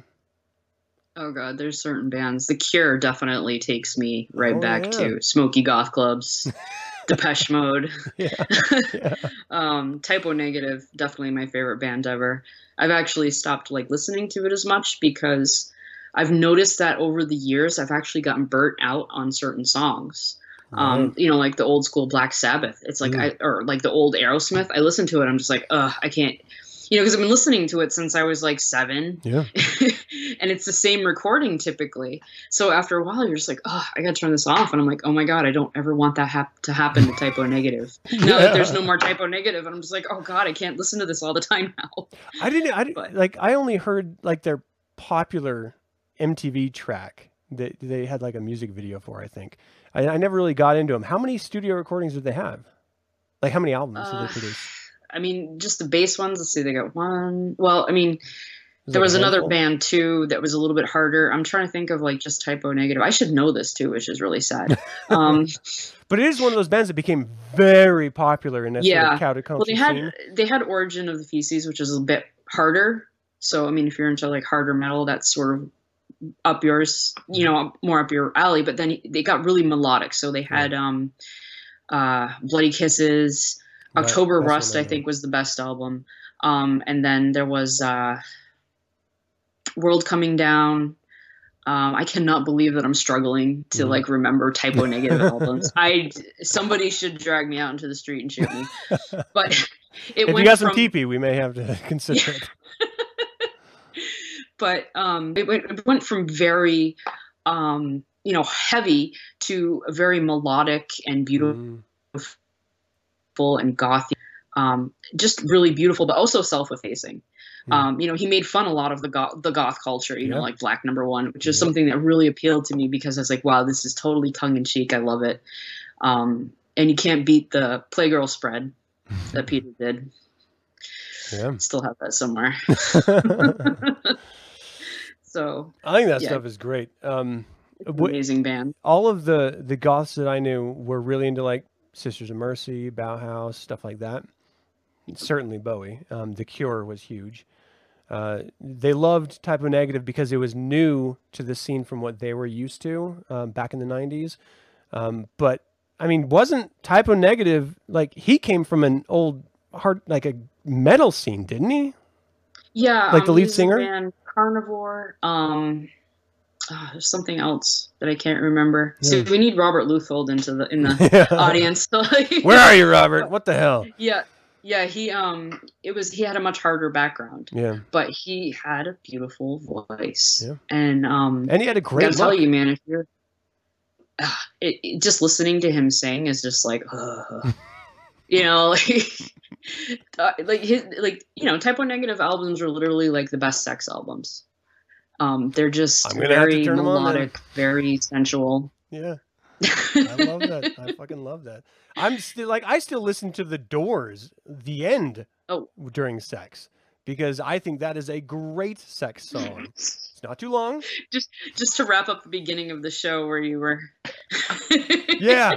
Oh god, there's certain bands. The Cure definitely takes me right Oh, back yeah. to smoky goth clubs, Depeche Mode. Yeah. yeah. Um, Type O Negative, definitely my favorite band ever. I've actually stopped like listening to it as much because I've noticed that over the years I've actually gotten burnt out on certain songs. Um, you know, like the old school Black Sabbath. It's like Mm. I or like the old Aerosmith. I listen to it, I'm just like, ugh, I can't. You know, because I've been listening to it since I was like seven, Yeah. and it's the same recording typically. So after a while, you're just like, oh, I gotta turn this off, and I'm like, oh my god, I don't ever want that hap- to happen to Type O Negative. Now that there's no more Type O Negative, and I'm just like, oh god, I can't listen to this all the time now. I didn't. I didn't, But- like. I only heard like their popular MTV track that they had like a music video for. I think. I, I never really got into them. How many studio recordings did they have? Like how many albums did Uh, they produce? I mean, just the bass ones. Let's see, they got one. Well, I mean, there was another band too that was a little bit harder. I'm trying to think of like just Type O Negative. I should know this too, which is really sad. Um, But it is one of those bands that became very popular in that sort of well, they had scene. they had Origin of the Feces, which is a bit harder. So, I mean, if you're into like harder metal, that's sort of up yours, you know, more up your alley. But then they got really melodic. So they had um, uh, Bloody Kisses, October Rust, what I think, was the best album. Um, and then there was uh, World Coming Down. Um, I cannot believe that I'm struggling to Mhm. like remember Type O Negative albums. I somebody should drag me out into the street and shoot me. But it If you went got some from, teepee, we may have to consider it. but um, it, went, it went from very um, you know heavy to very melodic and beautiful. Mm, and gothy, um, just really beautiful, but also self-effacing. Hmm. Um, you know, he made fun a lot of the goth, the goth culture, you Yeah. know, like Black Number One, which is Yeah. something that really appealed to me because I was like, wow, this is totally tongue in cheek. I love it. Um, and you can't beat the Playgirl spread that Peter did. yeah. Still have that somewhere. So I think that Yeah. stuff is great. Um, amazing band. all of the the goths that I knew were really into like Sisters of Mercy, Bauhaus, stuff like that. Certainly Bowie. Um, the Cure was huge. Uh, they loved Type O Negative because it was new to the scene from what they were used to um, back in the '90s. Um, but I mean, wasn't Type O Negative like he came from an old hard like a metal scene, didn't he? Yeah, Like the um, lead singer? Carnivore. Um, ah, there's something else that I can't remember. So Yeah. we need Robert Luthold into the in the Yeah. audience. Where are you, Robert? What the hell? Yeah, yeah. He um, it was he had a much harder background, Yeah, but he had a beautiful voice. Yeah. And um, and he had a great gotta tell you, man, if you're ah, it, it- just listening to him sing is just like, ugh. you know, like. Uh, like his like you know type one negative albums are literally like the best sex albums um they're just I'm gonna have to very turn 'em on then. melodic very sensual Yeah. I love that. I fucking love that. I'm still like I still listen to the Doors, the end, Oh. during sex because I think that is a great sex song. It's not too long. just just to wrap up the beginning of the show where you were Yeah.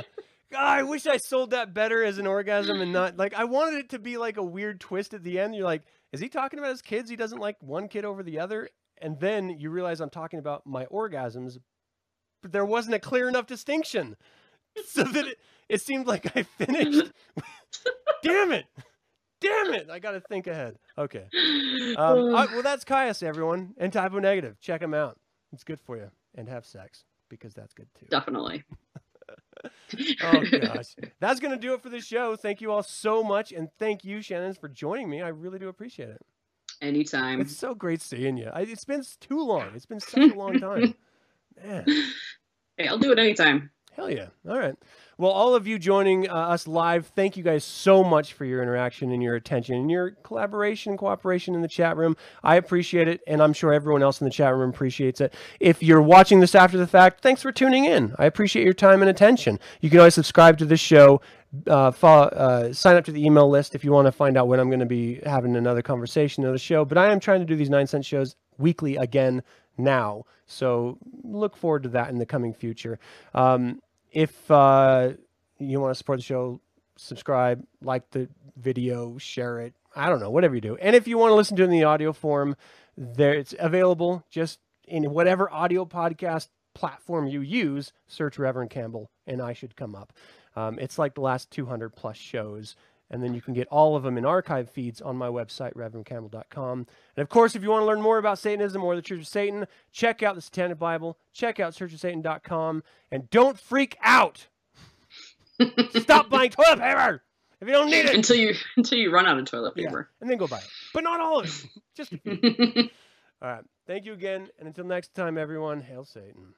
God, I wish I sold that better as an orgasm and not like I wanted it to be like a weird twist at the end. You're like, is he talking about his kids? He doesn't like one kid over the other, and then you realize I'm talking about my orgasms, but there wasn't a clear enough distinction, so that it, it seemed like I finished. Damn it! Damn it! I got to think ahead. Okay. Um, I- well, that's Kyuss, everyone, and Type O Negative. Check him out. It's good for you, and have sex because that's good too. definitely Oh gosh, that's gonna do it for the show. Thank you all so much, and thank you, Shannon, for joining me. I really do appreciate it. Anytime It's so great seeing you. I, it's been too long. It's been such a long time. Man, hey i'll do it anytime Hell yeah. All right. Well, all of you joining uh, us live, thank you guys so much for your interaction and your attention and your collaboration and cooperation in the chat room. I appreciate it, and I'm sure everyone else in the chat room appreciates it. If you're watching this after the fact, thanks for tuning in. I appreciate your time and attention. You can always subscribe to this show. Uh, follow, uh, sign up to the email list if you want to find out when I'm going to be having another conversation the show. But I am trying to do these nine cent shows weekly again now. So look forward to that in the coming future. Um, if uh, you want to support the show, subscribe, like the video, share it. I don't know, whatever you do. And if you want to listen to it in the audio form, there it's available just in whatever audio podcast platform you use. Search Reverend Campbell, and I should come up. Um, it's like the last 200 plus shows. And then you can get all of them in archive feeds on my website, reverendcampbell.com. And of course, if you want to learn more about Satanism or the Church of Satan, check out the Satanic Bible, check out churchofsatan.com, and don't freak out. Stop buying toilet paper if you don't need it. until you until you run out of toilet Yeah, paper. and then go buy it. But not all of it. Just a few. all right. Thank you again. And until next time, everyone, hail Satan.